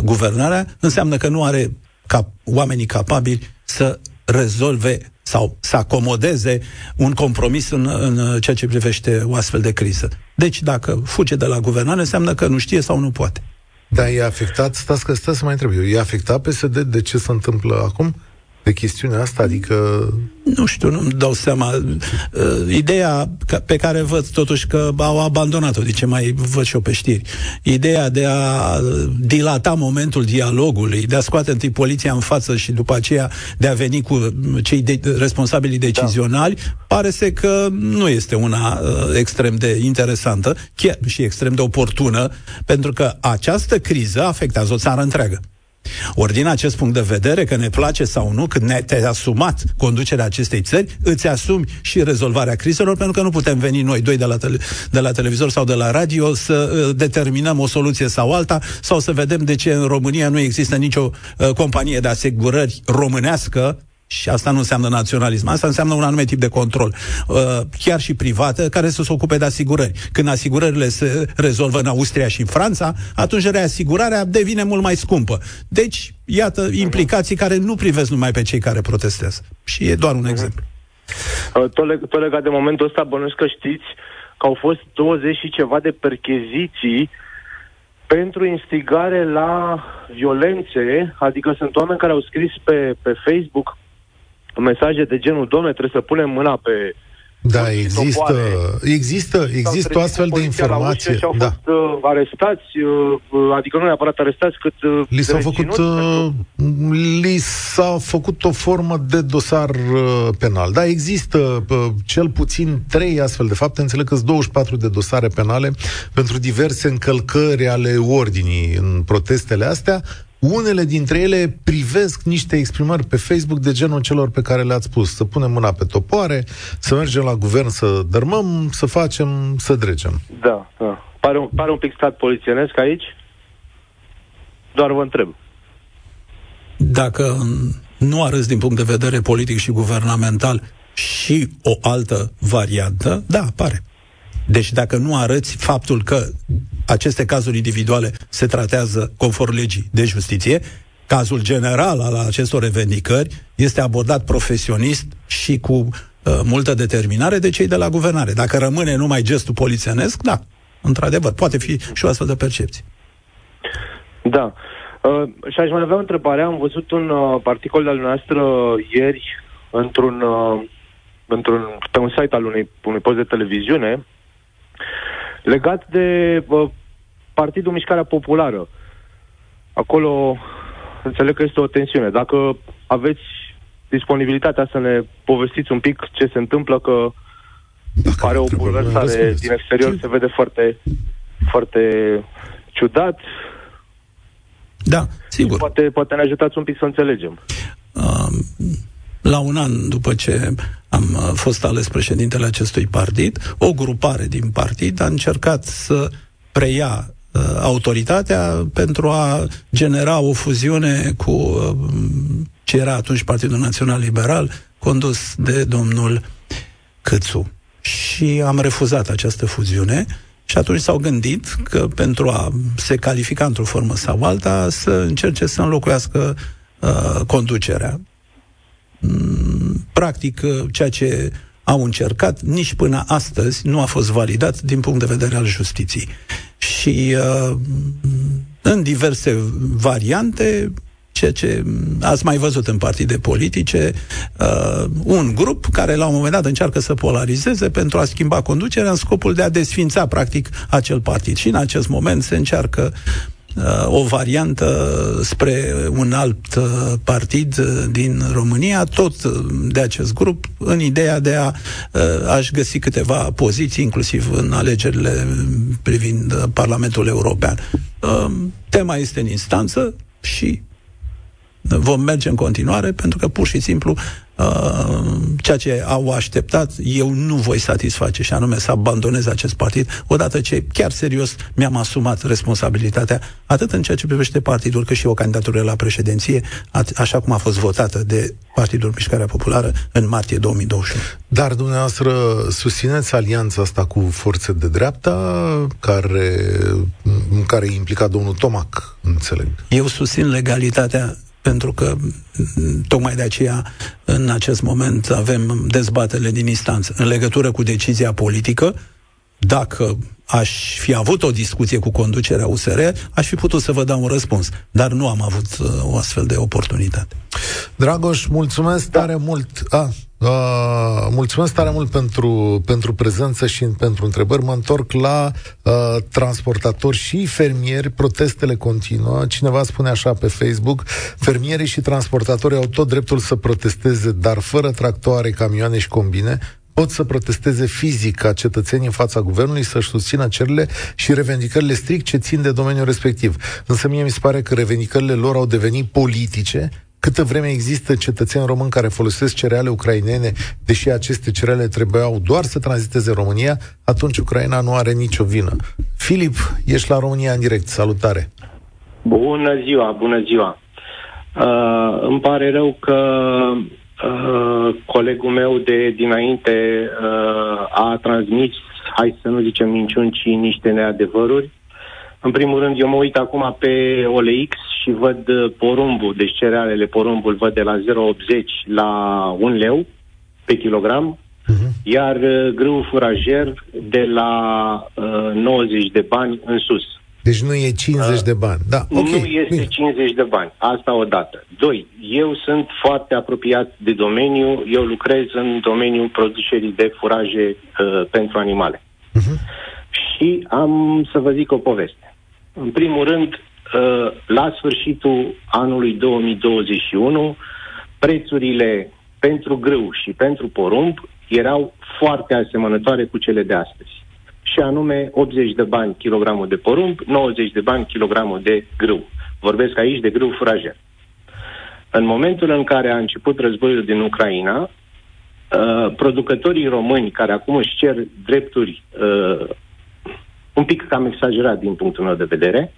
guvernarea, înseamnă că nu are cap, oamenii capabili să rezolve sau să acomodeze un compromis în, în ceea ce privește o astfel de criză. Deci, dacă fuge de la guvernare, înseamnă că nu știe sau nu poate. Da, e afectat, stați că stați să mai întreb eu, e afectat PSD de ce se întâmplă acum? De chestiunea asta? Adică... Nu știu, nu-mi dau seama. Uh, ideea pe care văd totuși că au abandonat-o, de ce mai văd și eu pe știri. Ideea de a dilata momentul dialogului, de a scoate întâi poliția în față și după aceea de a veni cu cei de, responsabili decizionali, da. pare să că nu este una uh, extrem de interesantă, chiar și extrem de oportună, pentru că această criză afectează o țară întreagă. Ori din acest punct de vedere, că ne place sau nu, când ne, te-ai asumat conducerea acestei țări, îți asumi și rezolvarea crizelor, pentru că nu putem veni noi doi de la, tele, de la televizor sau de la radio să uh, determinăm o soluție sau alta, sau să vedem de ce în România nu există nicio uh, companie de asigurări românească și asta nu înseamnă naționalism, asta înseamnă un anumit tip de control, uh, chiar și privată, care să se ocupe de asigurări. Când asigurările se rezolvă în Austria și în Franța, atunci reasigurarea devine mult mai scumpă. Deci, iată implicații care nu privesc numai pe cei care protestează. Și e doar un exemplu. Uh, tot, leg- tot legat de momentul ăsta, bănuiesc că știți că au fost 20 și ceva de percheziții pentru instigare la violențe, adică sunt oameni care au scris pe, pe Facebook mesaje de genul, domne, trebuie să punem mâna pe da, există, există, există o astfel de informație. Și au da. fost uh, arestați, uh, uh, adică nu neapărat arestați, cât uh, li, s-a făcut, uh, li s-a făcut o formă de dosar uh, penal. Da, există uh, cel puțin trei astfel de fapte. Înțeleg că sunt 24 de dosare penale pentru diverse încălcări ale ordinii în protestele astea. Unele dintre ele privesc niște exprimări pe Facebook de genul celor pe care le-ați spus. Să punem mâna pe topoare, să mergem la guvern să dărmăm, să facem, să dregem. Da, da. Pare un, pare un pic stat polițienesc aici? Doar vă întreb. Dacă nu arăți din punct de vedere politic și guvernamental și o altă variantă, da, apare. Deci dacă nu arăți faptul că aceste cazuri individuale se tratează conform legii de justiție, cazul general al acestor revendicări este abordat profesionist și cu uh, multă determinare de cei de la guvernare. Dacă rămâne numai gestul polițienesc, da, într-adevăr, poate fi și o astfel de percepție. Da. Uh, și aș mai avea o întrebare. Am văzut un uh, articol al noastră ieri într-un, uh, într-un, pe un site al unui, unui post de televiziune legat de uh, Partidul Mișcarea Populară. Acolo înțeleg că este o tensiune. Dacă aveți disponibilitatea să ne povestiți un pic ce se întâmplă, că Dacă pare o bulversare din exterior, se vede foarte, foarte ciudat. Da, sigur. Poate, poate ne ajutați un pic să înțelegem. Uh, la un an după ce am uh, fost ales președintele acestui partid, o grupare din partid a încercat să preia uh, autoritatea pentru a genera o fuziune cu uh, ce era atunci Partidul Național Liberal, condus de domnul Câțu. Și am refuzat această fuziune și atunci s-au gândit că pentru a se califica într-o formă sau alta să încerce să înlocuiască uh, conducerea. Mm, practic, uh, ceea ce au încercat, nici până astăzi nu a fost validat din punct de vedere al justiției. Și uh, în diverse variante, ceea ce ați mai văzut în partide politice, uh, un grup care la un moment dat încearcă să polarizeze pentru a schimba conducerea în scopul de a desfința practic acel partid. Și în acest moment se încearcă Uh, o variantă spre un alt uh, partid uh, din România, tot de acest grup, în ideea de a aș găsi câteva poziții, inclusiv în alegerile privind Parlamentul European. Tema este în instanță și vom merge în continuare pentru că pur și simplu Uh, ceea ce au așteptat, eu nu voi satisface și anume să abandonez acest partid, odată ce chiar serios mi-am asumat responsabilitatea, atât în ceea ce privește partidul, cât și o candidatură la președinție, așa cum a fost votată de Partidul Mișcarea Populară în martie 2021. Dar dumneavoastră susțineți alianța asta cu forțe de dreapta, care, în care e implicat domnul Tomac, înțeleg? Eu susțin legalitatea pentru că tocmai de aceea în acest moment avem dezbatele din instanță în legătură cu decizia politică, dacă aș fi avut o discuție cu conducerea USR, aș fi putut să vă dau un răspuns, dar nu am avut uh, o astfel de oportunitate. Dragoș, mulțumesc da. tare mult. Ah, Uh, mulțumesc tare mult pentru, pentru prezență și pentru întrebări. Mă întorc la uh, transportatori și fermieri. Protestele continuă. Cineva spune așa pe Facebook, fermierii și transportatorii au tot dreptul să protesteze, dar fără tractoare, camioane și combine, pot să protesteze fizic ca cetățenii în fața guvernului să-și susțină cererile și revendicările strict ce țin de domeniul respectiv. Însă mie mi se pare că revendicările lor au devenit politice Câtă vreme există cetățeni români care folosesc cereale ucrainene, deși aceste cereale trebuiau doar să tranziteze România, atunci Ucraina nu are nicio vină. Filip, ești la România în direct. Salutare! Bună ziua, bună ziua! Uh, îmi pare rău că uh, colegul meu de dinainte uh, a transmis, hai să nu zicem minciuni, ci niște neadevăruri. În primul rând, eu mă uit acum pe OLX și văd uh, porumbul, deci cerealele porumbul văd de la 0,80 la 1 leu pe kilogram, uh-huh. iar uh, grâu furajer de la uh, 90 de bani în sus. Deci nu e 50 uh, de bani. Da, okay. Nu este bine. 50 de bani. Asta odată. Doi, eu sunt foarte apropiat de domeniu. Eu lucrez în domeniul producerii de furaje uh, pentru animale. Uh-huh. Și am să vă zic o poveste. În primul rând, uh, la sfârșitul anului 2021, prețurile pentru grâu și pentru porumb erau foarte asemănătoare cu cele de astăzi și anume 80 de bani kilogramul de porumb, 90 de bani kilogramul de grâu. Vorbesc aici de grâu furajer. În momentul în care a început războiul din Ucraina, uh, producătorii români care acum își cer drepturi uh, un pic cam exagerat din punctul meu de vedere,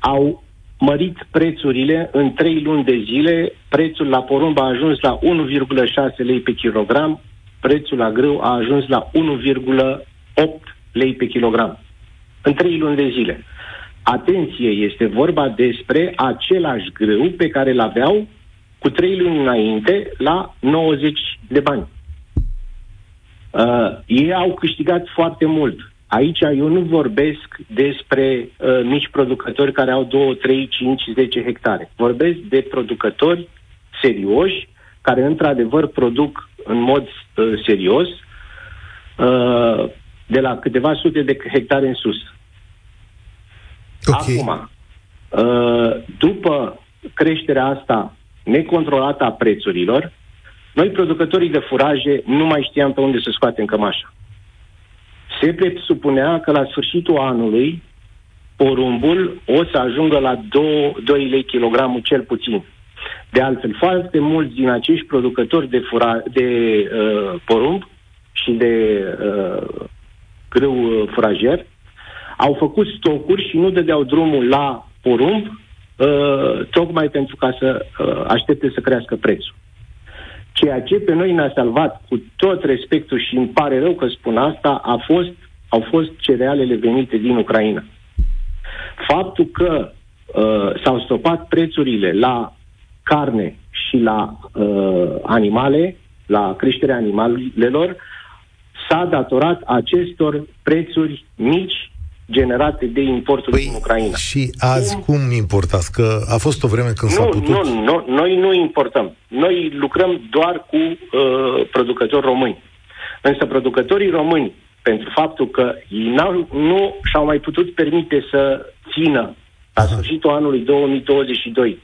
au mărit prețurile în 3 luni de zile, prețul la porumb a ajuns la 1,6 lei pe kilogram, prețul la grâu a ajuns la 1,8 lei pe kilogram. În trei luni de zile. Atenție, este vorba despre același grâu pe care îl aveau cu trei luni înainte la 90 de bani. Uh, ei au câștigat foarte mult. Aici eu nu vorbesc despre uh, mici producători care au 2, 3, 5, 10 hectare. Vorbesc de producători serioși care într-adevăr produc în mod uh, serios uh, de la câteva sute de hectare în sus. Okay. Acum, uh, după creșterea asta necontrolată a prețurilor, noi, producătorii de furaje, nu mai știam pe unde să scoatem cămașa. Se presupunea că la sfârșitul anului porumbul o să ajungă la 2, 2 lei kilogramul cel puțin. De altfel, foarte mulți din acești producători de, fura, de uh, porumb și de uh, grâu uh, furajer, au făcut stocuri și nu dădeau drumul la porumb, uh, tocmai pentru ca să uh, aștepte să crească prețul. Ceea ce pe noi ne-a salvat, cu tot respectul și îmi pare rău că spun asta, a fost, au fost cerealele venite din Ucraina. Faptul că uh, s-au stopat prețurile la carne și la uh, animale, la creșterea animalelor, s-a datorat acestor prețuri mici generate de importul păi, din Ucraina. Și azi cum, cum importați? Că a fost o vreme când nu, s-a putut... Nu, nu, noi nu importăm. Noi lucrăm doar cu uh, producători români. Însă producătorii români, pentru faptul că ei n-au, nu și-au mai putut permite să țină la Aha. sfârșitul anului 2022,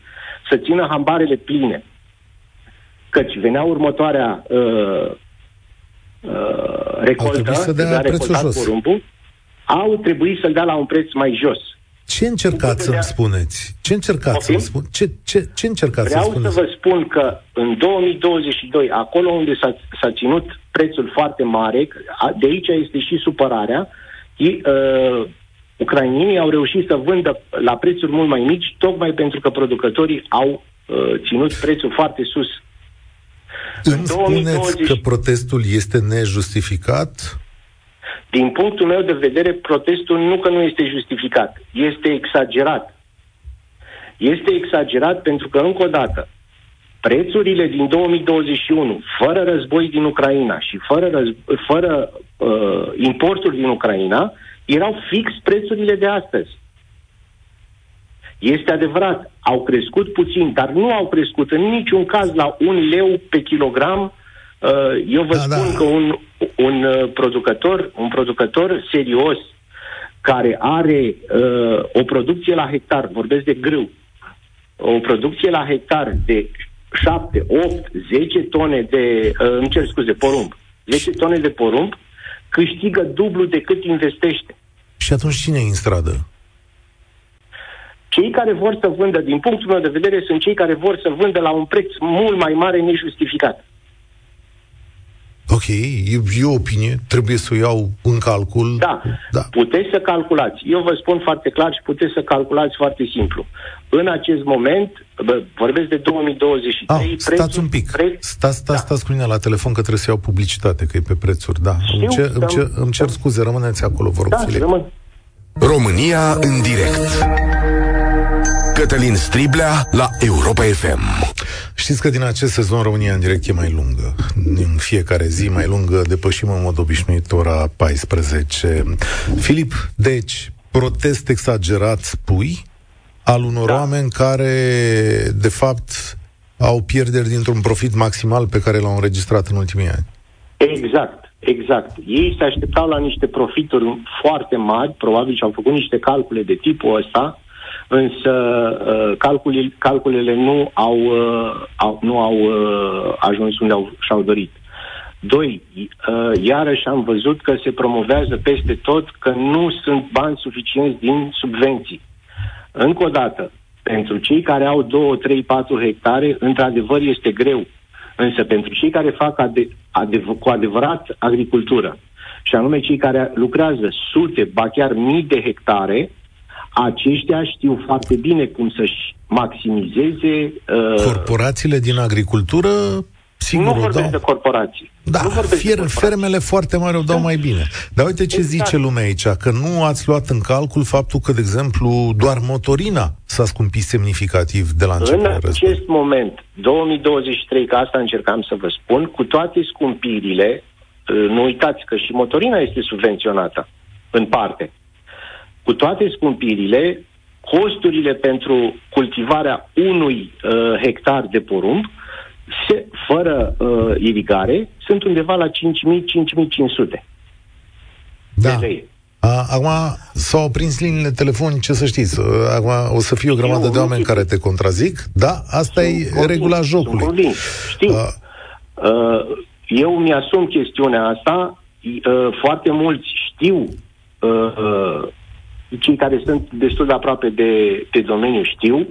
să țină hambarele pline, căci venea următoarea uh, uh, recoltă, să dea prețul jos. porumbul, au trebuit să-l dea la un preț mai jos. Ce încercați să-mi spuneți? Ce încercați să-mi spun? Ce, ce, ce încercați Vreau să spuneți? să vă spun că în 2022, acolo unde s-a, s-a ținut prețul foarte mare, de aici este și supărarea, ei, uh, ucrainienii au reușit să vândă la prețuri mult mai mici, tocmai pentru că producătorii au uh, ținut prețul foarte sus. Îmi spuneți 2020... că protestul este nejustificat? Din punctul meu de vedere, protestul nu că nu este justificat, este exagerat. Este exagerat pentru că, încă o dată, prețurile din 2021, fără război din Ucraina și fără, război, fără uh, importuri din Ucraina, erau fix prețurile de astăzi. Este adevărat, au crescut puțin, dar nu au crescut în niciun caz la un leu pe kilogram. Uh, eu vă da, spun da. că un, un uh, producător, un producător serios care are uh, o producție la hectar, vorbesc de grâu, o producție la hectar de 7, 8, 10 tone de, uh, îmi cer scuze, porumb, 10 tone de porumb, câștigă dublu decât investește. Și atunci cine e în stradă? Cei care vor să vândă, din punctul meu de vedere, sunt cei care vor să vândă la un preț mult mai mare nejustificat. Ok, e, e o opinie, trebuie să o iau în calcul. Da. da, puteți să calculați. Eu vă spun foarte clar și puteți să calculați foarte simplu. În acest moment, bă, vorbesc de 2023... Ah, prețul, stați un pic. Preț... Stați, stați, da. stați cu mine la telefon că trebuie să iau publicitate, că e pe prețuri, da. Știu, îmi, cer, îmi, cer, îmi cer scuze, rămâneți acolo, vă rog, da, rămân. România în direct Cătălin Striblea la Europa FM Știți că din acest sezon România în direct e mai lungă. În fiecare zi mai lungă depășim în mod obișnuit ora 14. Filip, deci, protest exagerat spui al unor da. oameni care, de fapt, au pierderi dintr-un profit maximal pe care l-au înregistrat în ultimii ani. Exact, exact. Ei se așteptau la niște profituri foarte mari, probabil și-au făcut niște calcule de tipul ăsta, însă uh, calculele, calculele nu au, uh, au, nu au uh, ajuns unde au, și-au dorit. Doi, iarăși am văzut că se promovează peste tot că nu sunt bani suficienți din subvenții. Încă o dată, pentru cei care au 2, 3, 4 hectare, într-adevăr este greu. Însă pentru cei care fac ade- adev- cu adevărat agricultură, și anume cei care lucrează sute, ba chiar mii de hectare, aceștia știu foarte bine cum să-și maximizeze... Uh, Corporațiile din agricultură Sigur, nu vorbesc dau... de corporații. Da, nu fier, de fermele foarte mari o dau da. mai bine. Dar uite ce exact. zice lumea aici, că nu ați luat în calcul faptul că, de exemplu, doar motorina s-a scumpit semnificativ de la început. În acest moment, 2023, că asta încercam să vă spun, cu toate scumpirile, uh, nu uitați că și motorina este subvenționată, în parte. Cu toate scumpirile, costurile pentru cultivarea unui uh, hectar de porumb, se, fără uh, irigare, sunt undeva la 5.000-5.500 da. de lei. A, acum s-au prins liniile telefonice, să știți. Acum o să fie o grămadă Eu, de oameni care te contrazic. Da, asta e convins, regula jocului. Știu. Uh, uh, eu mi-asum chestiunea asta. Uh, foarte mulți știu uh, uh, cei care sunt destul de aproape de, de domeniu știu.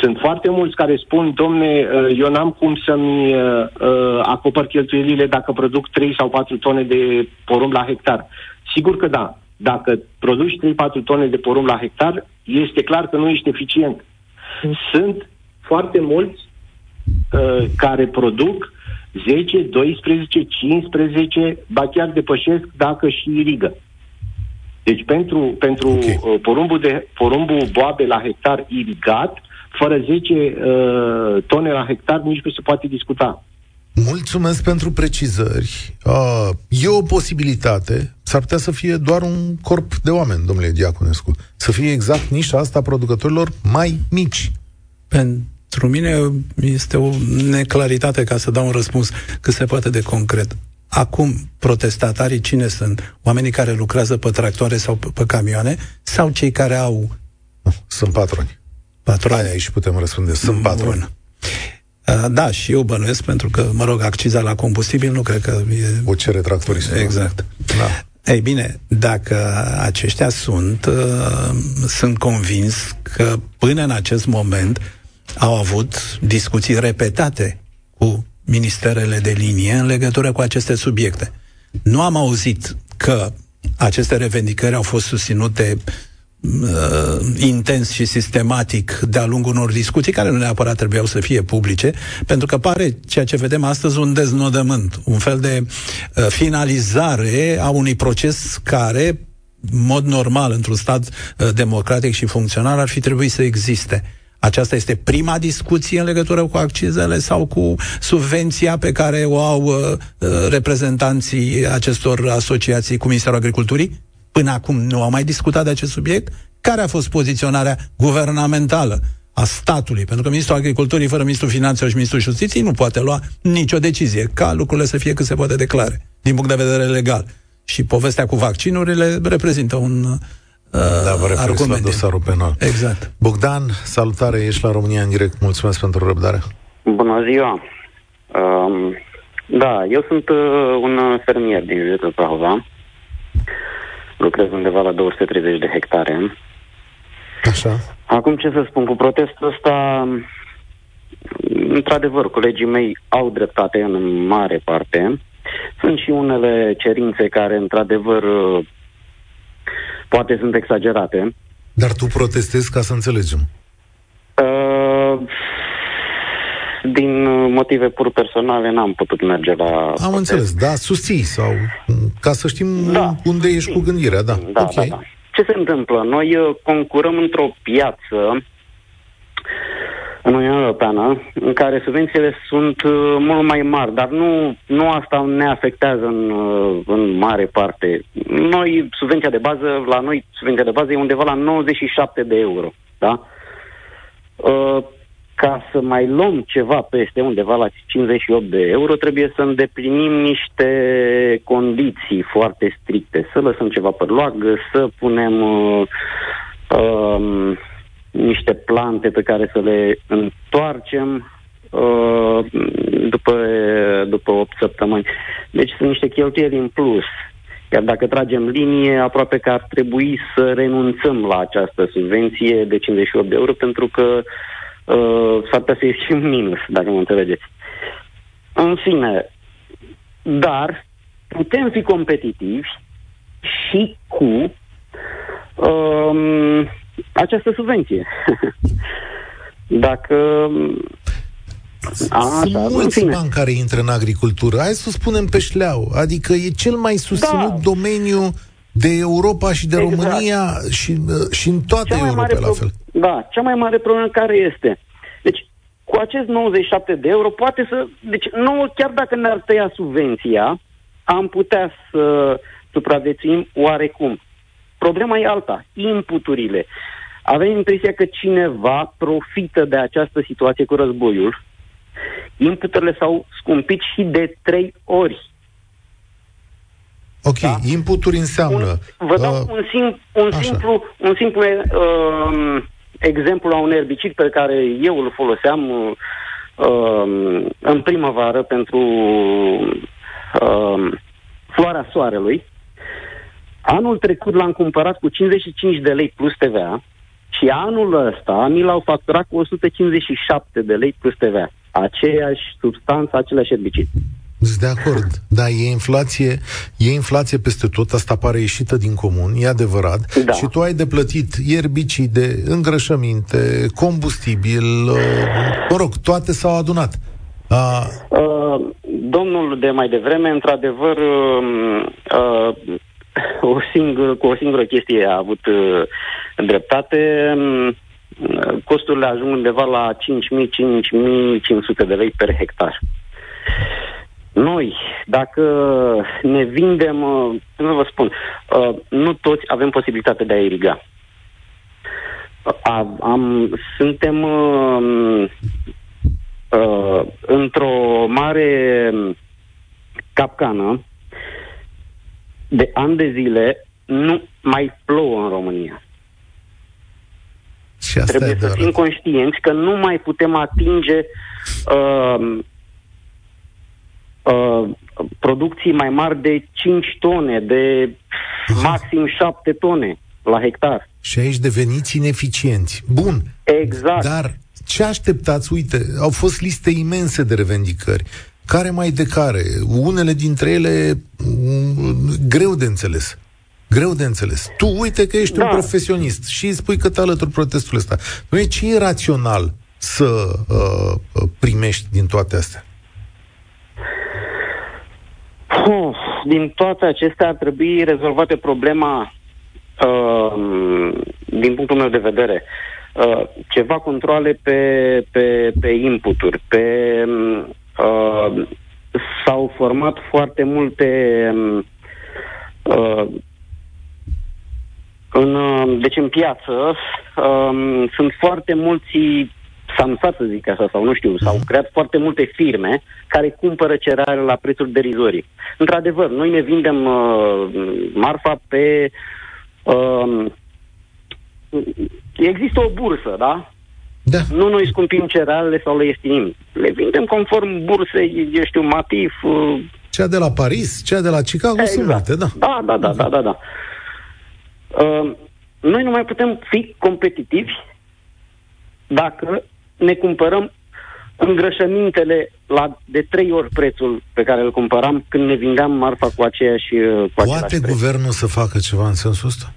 Sunt foarte mulți care spun, domne, uh, eu n-am cum să-mi uh, uh, acopăr cheltuielile dacă produc 3 sau 4 tone de porumb la hectar. Sigur că da. Dacă produci 3-4 tone de porumb la hectar, este clar că nu ești eficient. Sunt foarte mulți uh, care produc 10, 12, 15, ba chiar depășesc dacă și irigă. Deci pentru, pentru okay. uh, porumbul, de, porumbul boabe la hectar irigat, fără 10 uh, tone la hectar nici nu se poate discuta. Mulțumesc pentru precizări. Uh, e o posibilitate. S-ar putea să fie doar un corp de oameni, domnule Diaconescu. Să fie exact nișa asta a producătorilor mai mici. Pentru mine este o neclaritate ca să dau un răspuns cât se poate de concret. Acum, protestatarii cine sunt? Oamenii care lucrează pe tractoare sau pe, pe camioane sau cei care au... Sunt patroni. Patroni? Aia aici putem răspunde. Sunt patroni. Bun. Uh, da, și eu bănuiesc, pentru că, mă rog, acciza la combustibil nu cred că e... O cere tractoristul. Exact. Da. Ei bine, dacă aceștia sunt, uh, sunt convins că până în acest moment au avut discuții repetate cu ministerele de linie în legătură cu aceste subiecte. Nu am auzit că aceste revendicări au fost susținute uh, intens și sistematic de-a lungul unor discuții care nu neapărat trebuiau să fie publice, pentru că pare ceea ce vedem astăzi un deznodământ, un fel de uh, finalizare a unui proces care, în mod normal, într-un stat uh, democratic și funcțional, ar fi trebuit să existe. Aceasta este prima discuție în legătură cu accizele sau cu subvenția pe care o au uh, uh, reprezentanții acestor asociații cu Ministerul Agriculturii? Până acum nu au mai discutat de acest subiect? Care a fost poziționarea guvernamentală a statului? Pentru că Ministrul Agriculturii, fără Ministrul Finanțelor și Ministrul Justiției, nu poate lua nicio decizie, ca lucrurile să fie cât se poate declare, din punct de vedere legal. Și povestea cu vaccinurile reprezintă un da, vă referiți la dosarul penal. Exact. Bogdan, salutare, ești la România în direct. Mulțumesc pentru răbdare. Bună ziua. Um, da, eu sunt uh, un fermier din județul Prahova. Lucrez undeva la 230 de hectare. Așa. Acum ce să spun, cu protestul ăsta, într-adevăr, colegii mei au dreptate în mare parte. Sunt și unele cerințe care, într-adevăr, uh, poate sunt exagerate. Dar tu protestezi ca să înțelegem. Uh, din motive pur personale n-am putut merge la... Am protest. înțeles, da, susții sau ca să știm Da, unde ești cu gândirea, da. Da, ok. da, da. Ce se întâmplă? Noi uh, concurăm într-o piață în Uniunea Europeană, în care subvențiile sunt uh, mult mai mari, dar nu, nu asta ne afectează în, uh, în mare parte. Noi, subvenția de bază, la noi, subvenția de bază e undeva la 97 de euro, da? Uh, ca să mai luăm ceva peste undeva la 58 de euro, trebuie să îndeplinim niște condiții foarte stricte. Să lăsăm ceva pe loagă, să punem uh, um, niște plante pe care să le întoarcem uh, după, după 8 săptămâni. Deci sunt niște cheltuieli în plus. Iar dacă tragem linie, aproape că ar trebui să renunțăm la această subvenție de 58 de euro, pentru că uh, s-ar putea să ieși un minus, dacă mă înțelegeți. În fine, dar putem fi competitivi și cu um, această subvenție. [LAUGHS] Dacă Sunt Așa, în mulți fine. bani care intră în agricultură. Hai să spunem pe șleau. Adică e cel mai susținut Da. domeniu de Europa și de Exact. România și, uh, și în toate cea mai Europa mare la pro- fel. Da, cea mai mare problemă care este? Deci, cu acest 97 de euro, poate să... Deci, nouă, chiar dacă ne-ar tăia subvenția, am putea să supraviețuim oarecum. Problema e alta, inputurile. Avem impresia că cineva profită de această situație cu războiul. Inputurile s-au scumpit și de trei ori. Ok, Da. inputuri înseamnă... Un, vă dau uh, un, sim, un așa. simplu, un simplu uh, exemplu la un erbicid pe care eu îl foloseam uh, în primăvară pentru uh, floarea soarelui. Anul trecut l-am cumpărat cu 55 de lei plus TVA și anul ăsta mi l-au facturat cu 157 de lei plus TVA. Aceeași substanță, același erbicid. Sunt de acord, da, e inflație, e inflație peste tot, asta pare ieșită din comun, e adevărat. Da. Și tu ai de plătit ierbicide, îngrășăminte, combustibil, uh, mă rog, toate s-au adunat. Uh, Uh, domnul de mai devreme, într-adevăr, uh, uh, [LAUGHS] o singură, cu o singură chestie a avut uh, dreptate. Uh, costurile ajung undeva la 5.000-5.500 de lei per hectar. Noi, dacă ne vindem, uh, cum să vă spun, uh, nu toți avem posibilitatea de a iriga. A, am, suntem uh, uh, într-o mare capcană de ani de zile nu mai plouă în România. și asta Trebuie e să fim adevărat. conștienți că nu mai putem atinge uh, uh, producții mai mari de 5 tone, de maxim 7 tone la hectar. Și aici deveniți ineficienți. Bun, Exact. Dar ce așteptați? Uite, au fost liste imense de revendicări. Care mai de care? Unele dintre ele mm, greu de înțeles. Greu de înțeles. Tu uite că ești Da. un profesionist și îi spui că te alături protestul ăsta. Nu e ce e rațional să uh, primești din toate astea? Uf, din toate acestea ar trebui rezolvate problema, uh, din punctul meu de vedere, uh, ceva controle pe, pe, pe inputuri, pe uh, s-au format foarte multe uh, în, uh, deci în piață um, sunt foarte mulți samsat, să zic așa, sau nu știu, s-au creat foarte multe firme care cumpără cereale la prețuri derizorii. Într-adevăr, noi ne vindem uh, marfa pe... Uh, există o bursă, da? Da. Nu noi scumpim cerealele sau le ieftinim. Le vindem conform bursei, eu știu, Matif, uh, Cea de la Paris, cea de la Chicago, sunt multe, da. da, da, da, da, da. da. Uh, noi nu mai putem fi competitivi dacă ne cumpărăm îngrășămintele la de trei ori prețul pe care îl cumpăram când ne vindeam marfa cu aceeași uh, cu Poate preț. guvernul să facă ceva în sensul ăsta?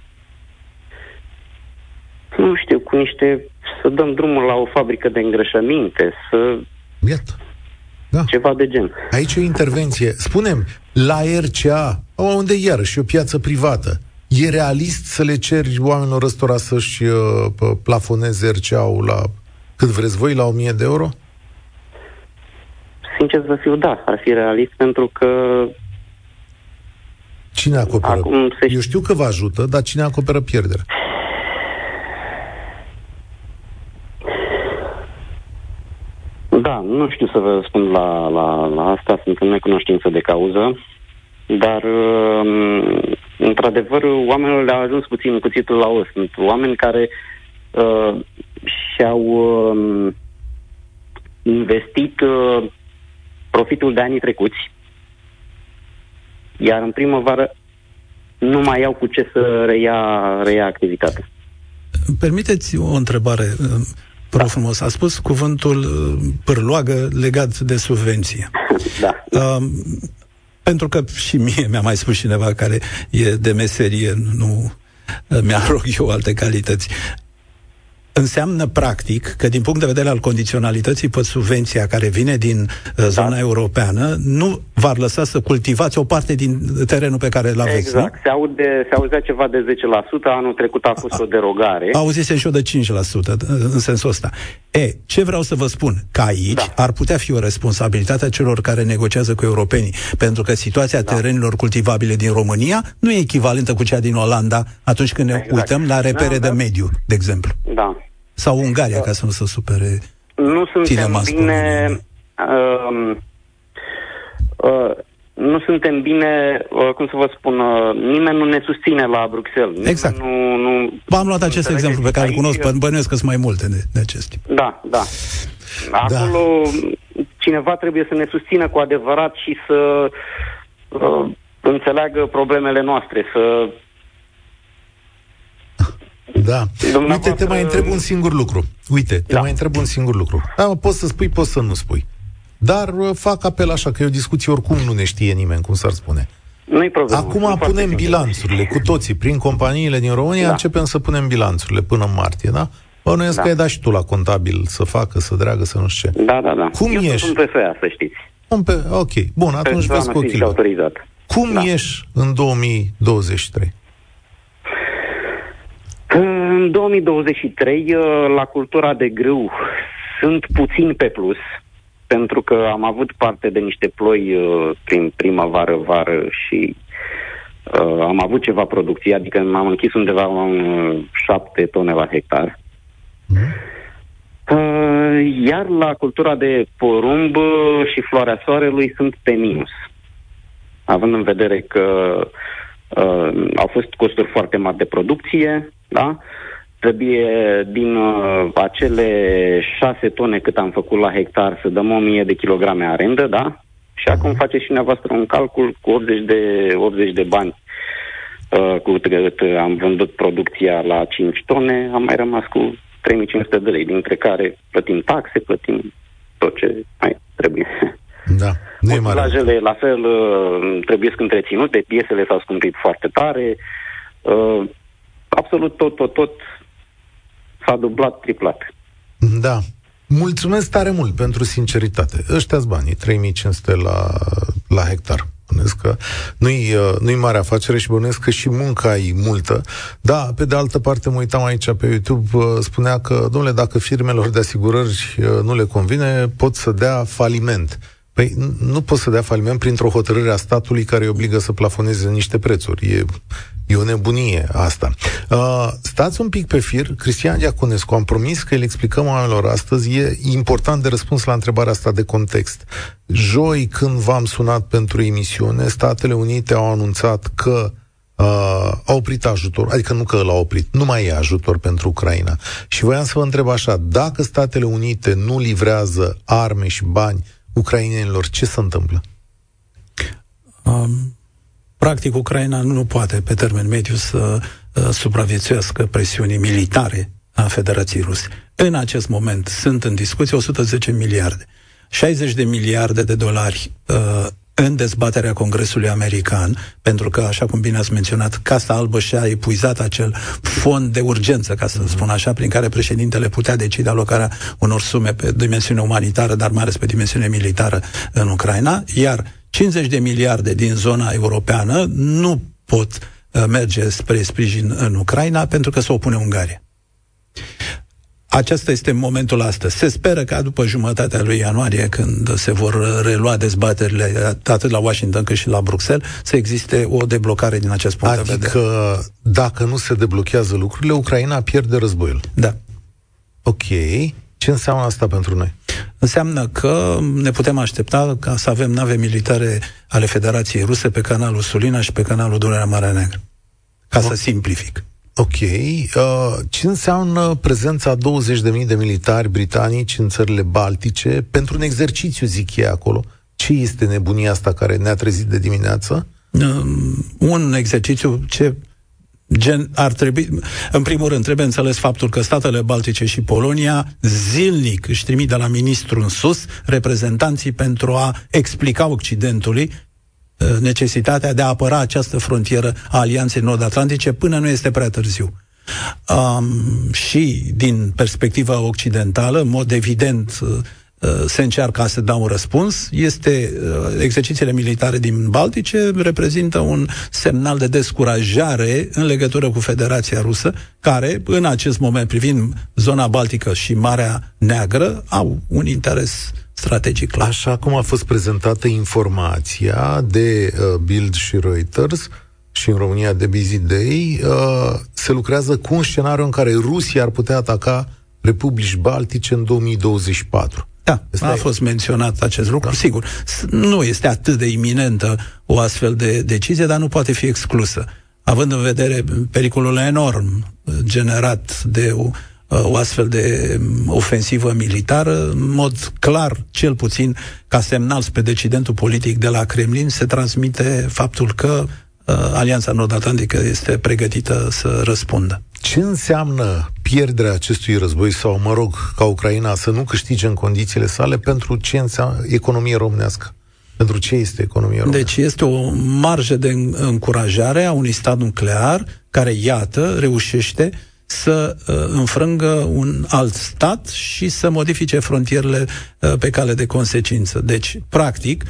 Nu știu, cu niște... să dăm drumul la o fabrică de îngrășăminte, să... Iată. Da. Ceva de gen. Aici e o intervenție. Spunem, la RCA, unde iarăși e o piață privată, e realist să le ceri oamenilor ăstora să-și uh, plafoneze RCA-ul la cât vreți voi, la 1000 de euro? Sincer să fiu, da, ar fi realist pentru că Cine acoperă? Acum se... Eu știu că vă ajută, dar cine acoperă pierderea? Da, nu știu să vă răspund la, la, la asta, sunt în necunoștință de cauză, dar um, într-adevăr oamenilor le-a ajuns puțin cuțitul la os. Sunt oameni care uh, și-au uh, investit uh, profitul de anii trecuți, iar în primăvară nu mai au cu ce să reia, reia activitatea. Permiteți o întrebare, prea da. frumos. A spus cuvântul uh, pârloagă legat de subvenție. Da. Uh, pentru că și mie mi-a mai spus cineva care e de meserie, nu uh, mi-a rog eu alte calități înseamnă practic că din punct de vedere al condiționalității pe subvenția care vine din uh, zona da. europeană, nu v-ar lăsa să cultivați o parte din terenul pe care l-aveți, Exact. Nu? Se, aude, se auzea ceva de 10%, anul trecut a fost a, o derogare. Auzise și eu de 5% în sensul ăsta. E, ce vreau să vă spun? Că aici da. ar putea fi o responsabilitate a celor care negociază cu europenii, pentru că situația da. terenilor cultivabile din România nu e echivalentă cu cea din Olanda atunci când ne exact. uităm la repere da, de da. mediu, de exemplu. Da. Sau Ungaria, da. ca să nu se supere Nu suntem bine... Uh, uh, nu suntem bine, uh, cum să vă spun, uh, nimeni nu ne susține la Bruxelles. Exact. Nu, nu, V-am luat acest exemplu pe care îl cunosc, uh, bănuiesc că sunt mai multe de, de acest tip. Da, da. Acolo da. cineva trebuie să ne susțină cu adevărat și să uh, înțeleagă problemele noastre, să da. Uite, te mai întreb un singur lucru. Uite, te da. mai întreb un singur lucru. Da, poți să spui, poți să nu spui. Dar uh, fac apel așa, că e o discuție oricum nu ne știe nimeni, cum s-ar spune. Nu-i problemă. Acum punem bilanțurile cu toții, prin companiile din România, da. începem să punem bilanțurile până în martie, da? Bănuiesc da. că ai dat și tu la contabil să facă, să dreagă, să nu știu ce. Da, da, da. Cum Eu ești? sunt PFA, să știți. Un pe... Ok, bun, atunci vezi cu ochii autorizat. Cum da. ești în 2023? În 2023, uh, la cultura de grâu, sunt puțin pe plus, pentru că am avut parte de niște ploi uh, prin primăvară, vară și uh, am avut ceva producție, adică m-am închis undeva la uh, 7 tone la hectar. Mm. Uh, iar la cultura de porumb și floarea soarelui sunt pe minus. Având în vedere că uh, au fost costuri foarte mari de producție, da? Trebuie din uh, acele șase tone cât am făcut la hectar să dăm 1000 de kilograme arendă, da? Și acum mhm. face și dumneavoastră un calcul cu 80 de, 80 de bani uh, cu cât am vândut producția la 5 tone, am mai rămas cu 3500 de lei, dintre care plătim taxe, plătim tot ce mai trebuie. [LAUGHS] Da, nu e mare. la fel uh, trebuie să întreținute, piesele s-au scumpit foarte tare, uh, absolut tot, tot, tot s-a dublat, triplat. Da. Mulțumesc tare mult pentru sinceritate. Ăștia-s banii, 3500 la, la hectar. Bănesc că nu-i, uh, nu-i mare afacere și bănesc că și munca e multă. Da, pe de altă parte mă uitam aici pe YouTube, uh, spunea că, domnule, dacă firmelor de asigurări uh, nu le convine, pot să dea faliment. Păi nu pot să dea faliment printr-o hotărâre a statului care îi obligă să plafoneze niște prețuri. E, e o nebunie asta. Uh, stați un pic pe fir. Cristian Diaconescu, am promis că îl explicăm oamenilor astăzi. E important de răspuns la întrebarea asta de context. Joi, când v-am sunat pentru emisiune, Statele Unite au anunțat că uh, a oprit ajutor, adică nu că l-a oprit, nu mai e ajutor pentru Ucraina. Și voiam să vă întreb așa, dacă Statele Unite nu livrează arme și bani ucrainenilor, ce se întâmplă? Um, practic, Ucraina nu poate, pe termen mediu, să uh, supraviețuiască presiunii militare a Federației Ruse. În acest moment sunt în discuție 110 miliarde. 60 de miliarde de dolari uh, în dezbaterea Congresului American, pentru că, așa cum bine ați menționat, Casa Albă și-a epuizat acel fond de urgență, ca să spun așa, prin care președintele putea decide alocarea unor sume pe dimensiune umanitară, dar mai ales pe dimensiune militară în Ucraina, iar 50 de miliarde din zona europeană nu pot uh, merge spre sprijin în Ucraina pentru că se opune Ungaria. Acesta este momentul astăzi. Se speră ca după jumătatea lui ianuarie, când se vor relua dezbaterile atât la Washington cât și la Bruxelles, să existe o deblocare din acest punct adică, de vedere. Adică, dacă nu se deblochează lucrurile, Ucraina pierde războiul. Da. Ok. Ce înseamnă asta pentru noi? Înseamnă că ne putem aștepta ca să avem nave militare ale Federației Ruse pe canalul Sulina și pe canalul Dunărea Marea Neagră. Ca no. să simplific. Ok. Uh, ce înseamnă prezența 20.000 de militari britanici în țările baltice pentru un exercițiu, zic ei acolo? Ce este nebunia asta care ne-a trezit de dimineață? Um, un exercițiu ce Gen, ar trebui, în primul rând, trebuie înțeles faptul că statele Baltice și Polonia zilnic își trimit de la ministru în sus reprezentanții pentru a explica Occidentului Uh, necesitatea de a apăra această frontieră a Alianței Nord-Atlantice până nu este prea târziu. Um, și din perspectiva occidentală, în mod evident, uh, uh, se încearcă să dea un răspuns. Este exercițiile militare din Baltice reprezintă un semnal de descurajare în legătură cu Federația Rusă, care în acest moment privind zona Baltică și Marea Neagră au un interes strategic clar. Așa cum a fost prezentată informația de uh, Bild și Reuters și în România de Busy Day, uh, se lucrează cu un scenariu în care Rusia ar putea ataca republici baltice în 2024. Da, Asta a e... fost menționat acest lucru. Da. Sigur, nu este atât de iminentă o astfel de decizie, dar nu poate fi exclusă. Având în vedere pericolul enorm generat de o o astfel de ofensivă militară, în mod clar, cel puțin ca semnal spre decidentul politic de la Kremlin, se transmite faptul că uh, Alianța Nord-Atlantică este pregătită să răspundă. Ce înseamnă pierderea acestui război sau, mă rog, ca Ucraina să nu câștige în condițiile sale pentru ce înseamnă economie românească? Pentru ce este economia românească? Deci este o marjă de încurajare a unui stat nuclear care, iată, reușește uh, să uh, înfrângă un alt stat și să modifice frontierele uh, pe cale de consecință. Deci, practic, Uh,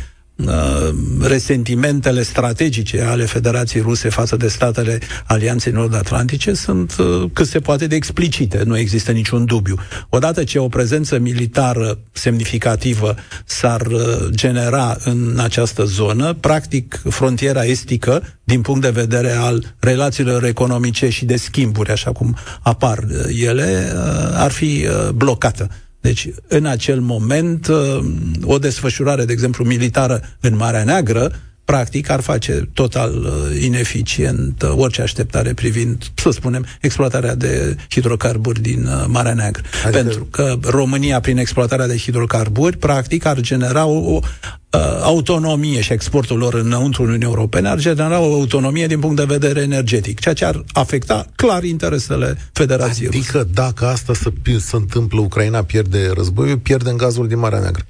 resentimentele strategice ale Federației Ruse față de statele Alianței Nord-Atlantice sunt uh, cât se poate de explicite, nu există niciun dubiu. Odată ce o prezență militară semnificativă s-ar uh, genera în această zonă, practic frontiera estică, din punct de vedere al relațiilor economice și de schimburi, așa cum apar ele, ar fi blocată. Deci, în acel moment, uh, o desfășurare, de exemplu, militară în Marea Neagră, practic ar face total uh, ineficient uh, orice așteptare privind, să spunem, exploatarea de hidrocarburi din uh, Marea Neagră. Adică... Pentru că România, prin exploatarea de hidrocarburi, practic ar genera o, o uh, autonomie și exportul lor înăuntru Uniunii Europene ar genera o autonomie din punct de vedere energetic, ceea ce ar afecta clar interesele Federației Adică Ruse. dacă asta se, se întâmplă, Ucraina pierde războiul, pierde în gazul din Marea Neagră.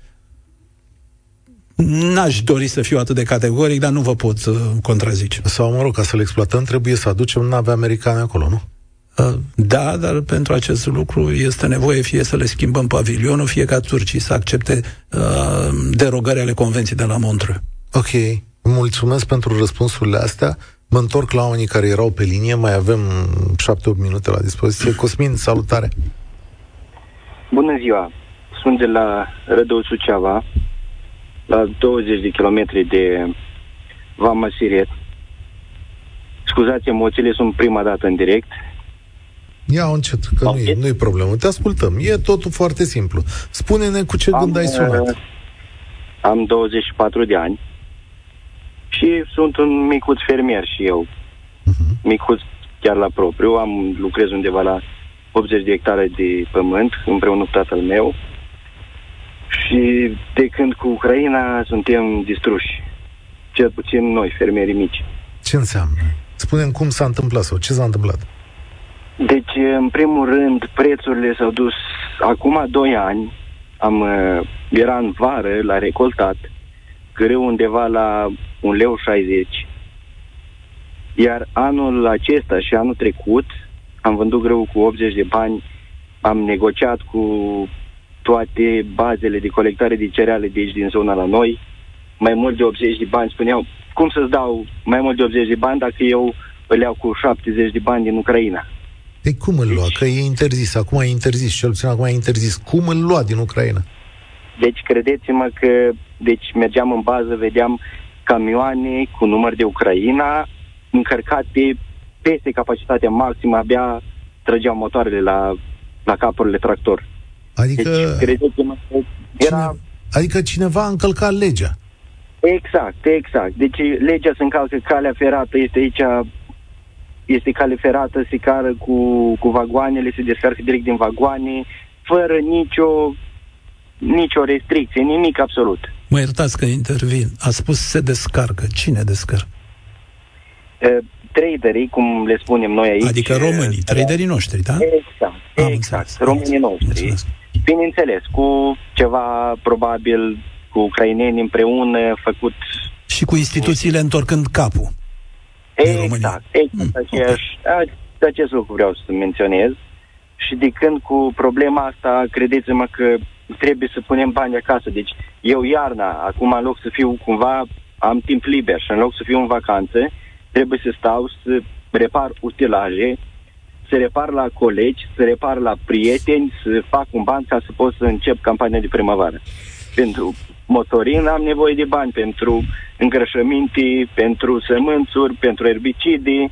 N-aș dori să fiu atât de categoric, dar nu vă pot uh, contrazice. Sau, mă rog, ca să le exploatăm, trebuie să aducem nave americane acolo, nu? Uh, da, dar pentru acest lucru este nevoie fie să le schimbăm pavilionul, fie ca turcii să accepte uh, derogări ale convenției de la Montreux. Ok, mulțumesc pentru răspunsurile astea. Mă întorc la oamenii care erau pe linie, mai avem 7-8 minute la dispoziție. Cosmin, salutare! Bună ziua! Sunt de la Rădău Suceava la 20 de kilometri de Vama Siret. Scuzați emoțiile, sunt prima dată în direct. Ia încet, că okay. nu, e, nu e problemă. Te ascultăm. E totul foarte simplu. Spune-ne cu ce am, gând ai sunat. Uh, am 24 de ani și sunt un micuț fermier și eu. Uh-huh. Micuț chiar la propriu. Am lucrez undeva la 80 de hectare de pământ împreună cu tatăl meu. Și de când cu Ucraina suntem distruși. Cel puțin noi, fermierii mici. Ce înseamnă? spune cum s-a întâmplat sau ce s-a întâmplat? Deci, în primul rând, prețurile s-au dus acum 2 ani. Am, uh, era în vară la recoltat, greu undeva la un leu 60. Iar anul acesta și anul trecut am vândut greu cu 80 de bani, am negociat cu toate bazele de colectare de cereale de aici din zona la noi, mai mult de 80 de bani, spuneau, cum să-ți dau mai mult de 80 de bani dacă eu îl iau cu 70 de bani din Ucraina? Păi cum îl lua? Că e interzis, acum e interzis, cel puțin acum e interzis. Cum îl lua din Ucraina? Deci credeți-mă că deci mergeam în bază, vedeam camioane cu număr de Ucraina încărcate peste capacitatea maximă, abia trăgeau motoarele la, la capurile tractor. Adică... Deci, credeți-mă că era... Cine, adică cineva a încălcat legea. Exact, exact. Deci legea se încalcă, calea ferată este aici, este cale ferată, se cară cu, cu vagoanele, se descarcă direct din vagoane, fără nicio, nicio restricție, nimic absolut. Mă iertați că intervin. A spus se descarcă. Cine descarcă? Uh, traderii, cum le spunem noi aici... Adică românii, traderii noștri, da? Exact, Am exact, înțeles, românii am noștri. înțeles. Bineînțeles, cu ceva, probabil, cu ucraineni împreună, făcut Și cu instituțiile întorcând capul. Din România. Exact, exact Mm, aceeași, a- acest lucru vreau să menționez. Și de când cu problema asta, credeți-mă că trebuie să punem bani acasă. Deci eu iarna, acum în loc să fiu cumva, am timp liber și în loc să fiu în vacanță, trebuie să stau să repar utilaje, să repar la colegi, să repar la prieteni, să fac un ban ca să pot să încep campania de primăvară. Pentru motorin am nevoie de bani, pentru îngrășăminte, pentru sămânțuri, pentru erbicide,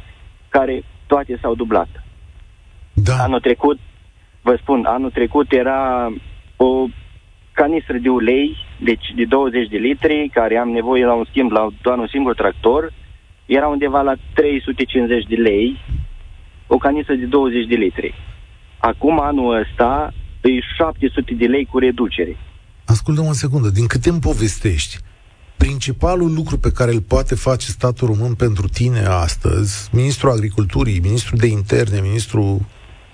care toate s-au dublat. Da. Anul trecut, vă spun, anul trecut era o canistră de ulei, deci de 20 de litri, care am nevoie la un schimb la doar un singur tractor, era undeva la 350 de lei, o canistră de 20 de litri. Acum, anul ăsta, e 700 de lei cu reducere. Ascultă o secundă, din câte îmi povestești, principalul lucru pe care îl poate face statul român pentru tine astăzi, ministrul agriculturii, ministrul de interne, ministrul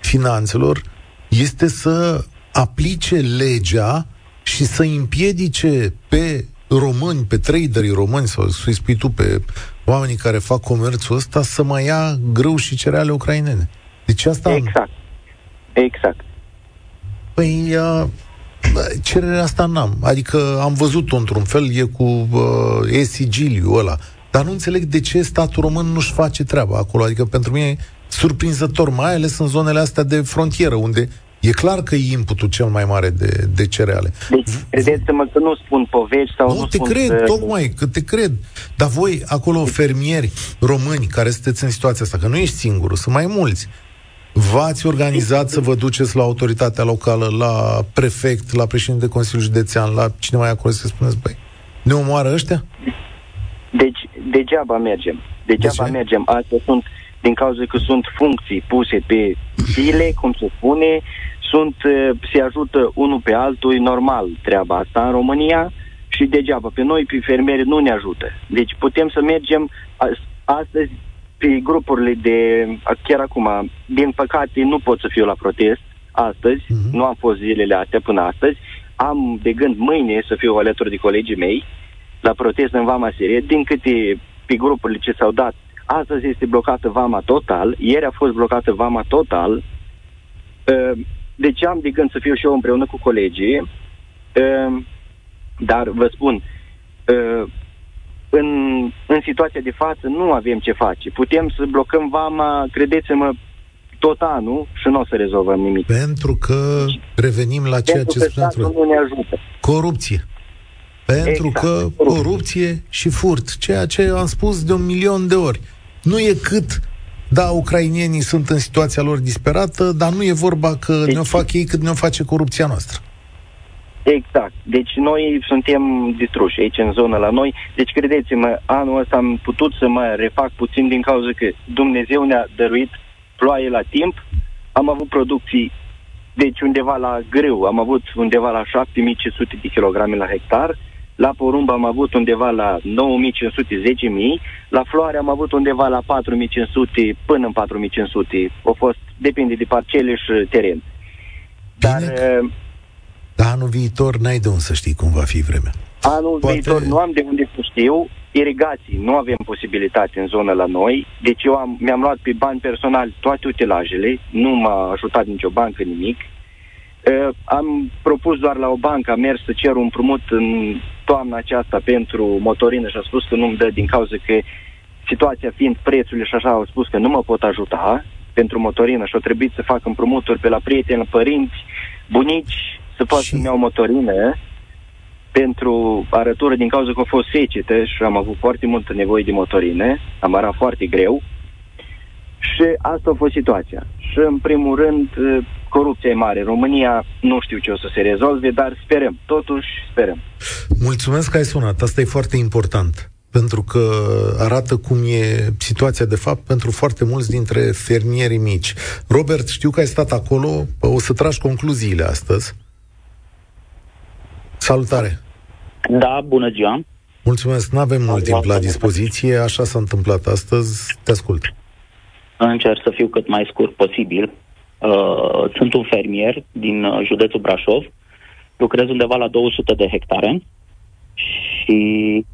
finanțelor, este să aplice legea și să împiedice pe români, pe traderii români, sau să-i spui tu pe oamenii care fac comerțul ăsta, să mai ia grâu și cereale ucrainene. Deci asta... Exact. Exact. Păi, uh, cererea asta n-am. Adică am văzut-o într-un fel, e cu uh, e sigiliu ăla. Dar nu înțeleg de ce statul român nu-și face treaba acolo. Adică pentru mine e surprinzător, mai ales în zonele astea de frontieră, unde e clar că e inputul cel mai mare de, de cereale. Deci, credeți-mă că nu spun povești sau nu, Nu, te spun... cred, uh, tocmai, că te cred. Dar voi, acolo, fermieri români care sunteți în situația asta, că nu ești singurul, sunt mai mulți, v-ați organizat să vă duceți la autoritatea locală, la prefect, la președinte de Consiliul Județean, la cine mai e acolo să spuneți, băi, ne omoară ăștia? Deci, degeaba mergem. Degeaba De ce? mergem. Astea sunt, din cauza că sunt funcții puse pe file, cum se spune, sunt, uh, se ajută unul pe altul, e normal treaba asta în România și degeaba. Pe noi, pe fermieri, nu ne ajută. Deci putem să mergem as- astăzi pe grupurile de, chiar acum, din păcate nu pot să fiu la protest astăzi, Mhm. nu am fost zilele astea până astăzi, am de gând mâine să fiu alături de colegii mei, la protest în Vama Sirie, din câte pe grupurile ce s-au dat, astăzi este blocată Vama total, ieri a fost blocată Vama total, Uh, deci am de gând să fiu și eu împreună cu colegii, uh, dar vă spun, uh, în, în situația de față nu avem ce face. Putem să blocăm Vama, credeți-mă, tot anul și nu o să rezolvăm nimic. Pentru că revenim la ceea Pentru ce că spuneați statul voi. nu ne ajută. Corupție. Pentru Exact, că corupție. corupție și furt, ceea ce am spus de un milion de ori. Nu e cât, da, ucrainienii sunt în situația lor disperată, dar nu e vorba că Deci- ne-o fac ei cât ne-o face corupția noastră. Exact. Deci noi suntem distruși aici în zonă la noi. Deci credeți-mă, anul ăsta am putut să mă refac puțin din cauza că Dumnezeu ne-a dăruit ploaie la timp. Am avut producții, deci undeva la greu, am avut undeva la 7500 de kilograme la hectar la porumb am avut undeva la 9.500-10.000, la floare am avut undeva la 4.500 până în 4.500. Au fost, depinde de parcele și teren. Dar, uh, dar anul viitor n-ai de unde să știi cum va fi vremea. Anul Poate... viitor nu am de unde să știu. Irigații, nu avem posibilitate în zonă la noi, deci eu am, mi-am luat pe bani personali toate utilajele, nu m-a ajutat nicio bancă nimic. Uh, am propus doar la o bancă, am mers să cer un prumut în toamna aceasta pentru motorină și a spus că nu-mi dă din cauza că situația fiind prețurile și așa, au spus că nu mă pot ajuta pentru motorină și au trebuit să fac împrumuturi pe la prieteni, părinți, bunici, să pot și... să-mi iau motorină pentru arătură din cauza că a fost secete și am avut foarte multă nevoie de motorine, am arat foarte greu și asta a fost situația. Și în primul rând, corupția e mare. România nu știu ce o să se rezolve, dar sperăm. Totuși, sperăm. Mulțumesc că ai sunat. Asta e foarte important pentru că arată cum e situația de fapt pentru foarte mulți dintre fermierii mici. Robert, știu că ai stat acolo, o să tragi concluziile astăzi. Salutare! Da, bună ziua! Mulțumesc, nu avem mult timp la dispoziție, așa s-a întâmplat astăzi, te ascult. Încerc să fiu cât mai scurt posibil. Uh, sunt un fermier din uh, județul Brașov, lucrez undeva la 200 de hectare și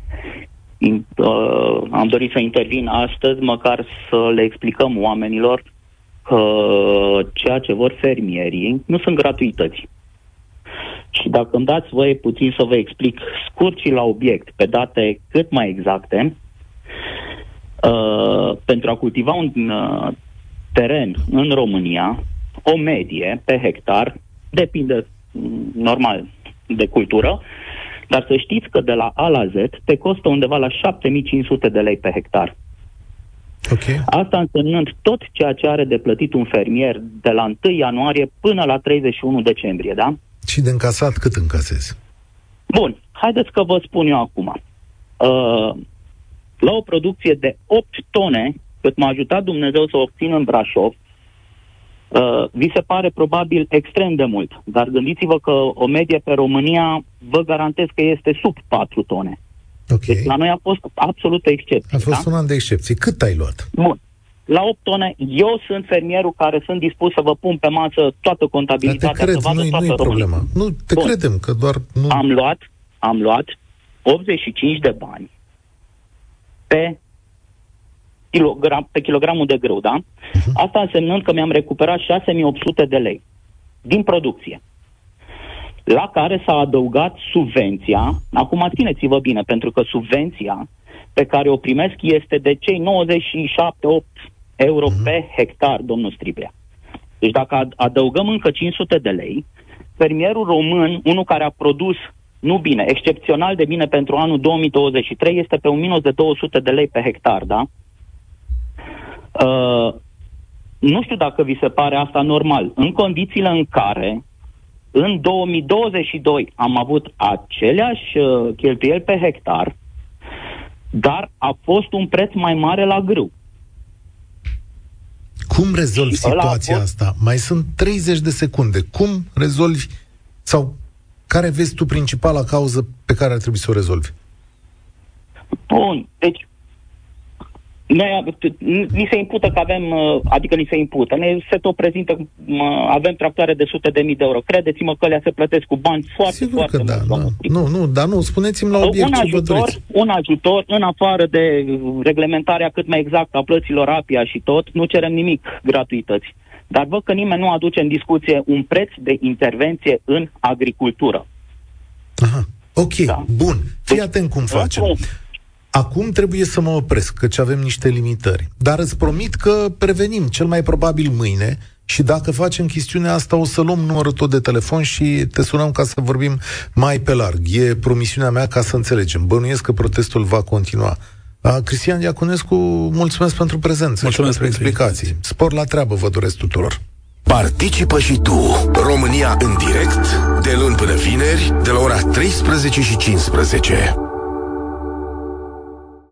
uh, am dorit să intervin astăzi, măcar să le explicăm oamenilor că ceea ce vor fermierii nu sunt gratuități. Și dacă îmi dați voie puțin să vă explic scurt și la obiect, pe date cât mai exacte, uh, pentru a cultiva un uh, teren în România, o medie pe hectar, depinde mm, normal de cultură, dar să știți că de la A la Z te costă undeva la 7500 de lei pe hectar. Okay. Asta însemnând tot ceea ce are de plătit un fermier de la 1 ianuarie până la 31 decembrie, da? Și de încasat cât încasezi? Bun, haideți că vă spun eu acum. Uh, la o producție de 8 tone, cât m-a ajutat Dumnezeu să obțin în Brașov, Uh, vi se pare probabil extrem de mult, dar gândiți-vă că o medie pe România vă garantez că este sub 4 tone. Okay. Deci la noi a fost absolută excepție. A fost da? un an de excepție. Cât ai luat? Bun. La 8 tone, eu sunt fermierul care sunt dispus să vă pun pe masă toată contabilitatea. Dar te cred, să vadă nu, toată nu e problema. Nu, te Bun. credem, că doar nu... Am luat, am luat 85 de bani pe kilogram, pe kilogramul de grâu, da? Uh-huh. Asta însemnând că mi-am recuperat 6800 de lei din producție. La care s-a adăugat subvenția, acum țineți-vă bine, pentru că subvenția pe care o primesc este de cei 97-8 euro uh-huh. pe hectar, domnul Striblea. Deci dacă adăugăm încă 500 de lei, fermierul român, unul care a produs nu bine, excepțional de bine pentru anul 2023, este pe un minus de 200 de lei pe hectar, da? Uh, nu știu dacă vi se pare asta normal. În condițiile în care în 2022 am avut aceleași uh, cheltuieli pe hectar, dar a fost un preț mai mare la grâu. Cum rezolvi situația fost... asta? Mai sunt 30 de secunde. Cum rezolvi sau care vezi tu principala cauză pe care ar trebui să o rezolvi? Bun, deci noi, ni se impută că avem, uh, adică ni se impută, ne se tot prezintă, avem tractoare de sute de mii de euro. Credeți-mă că le se plătesc cu bani foarte, Sigur foarte că mult. da, nu, nu, dar nu, spuneți-mi la obiect un ce ajutor, vă Un ajutor, în afară de reglementarea cât mai exactă a plăților APIA și tot, nu cerem nimic gratuități. Dar văd că nimeni nu aduce în discuție un preț de intervenție în agricultură. Aha, ok, da. bun. Fii deci, atent cum facem. Acum trebuie să mă opresc, căci avem niște limitări. Dar îți promit că prevenim, cel mai probabil mâine, și dacă facem chestiunea asta, o să luăm numărul tot de telefon și te sunăm ca să vorbim mai pe larg. E promisiunea mea ca să înțelegem. Bănuiesc că protestul va continua. Cristian Diaconescu, mulțumesc pentru prezență mulțumesc și pentru explicații. Spor la treabă vă doresc tuturor. Participă și tu, România în direct, de luni până vineri, de la ora 13 și 15.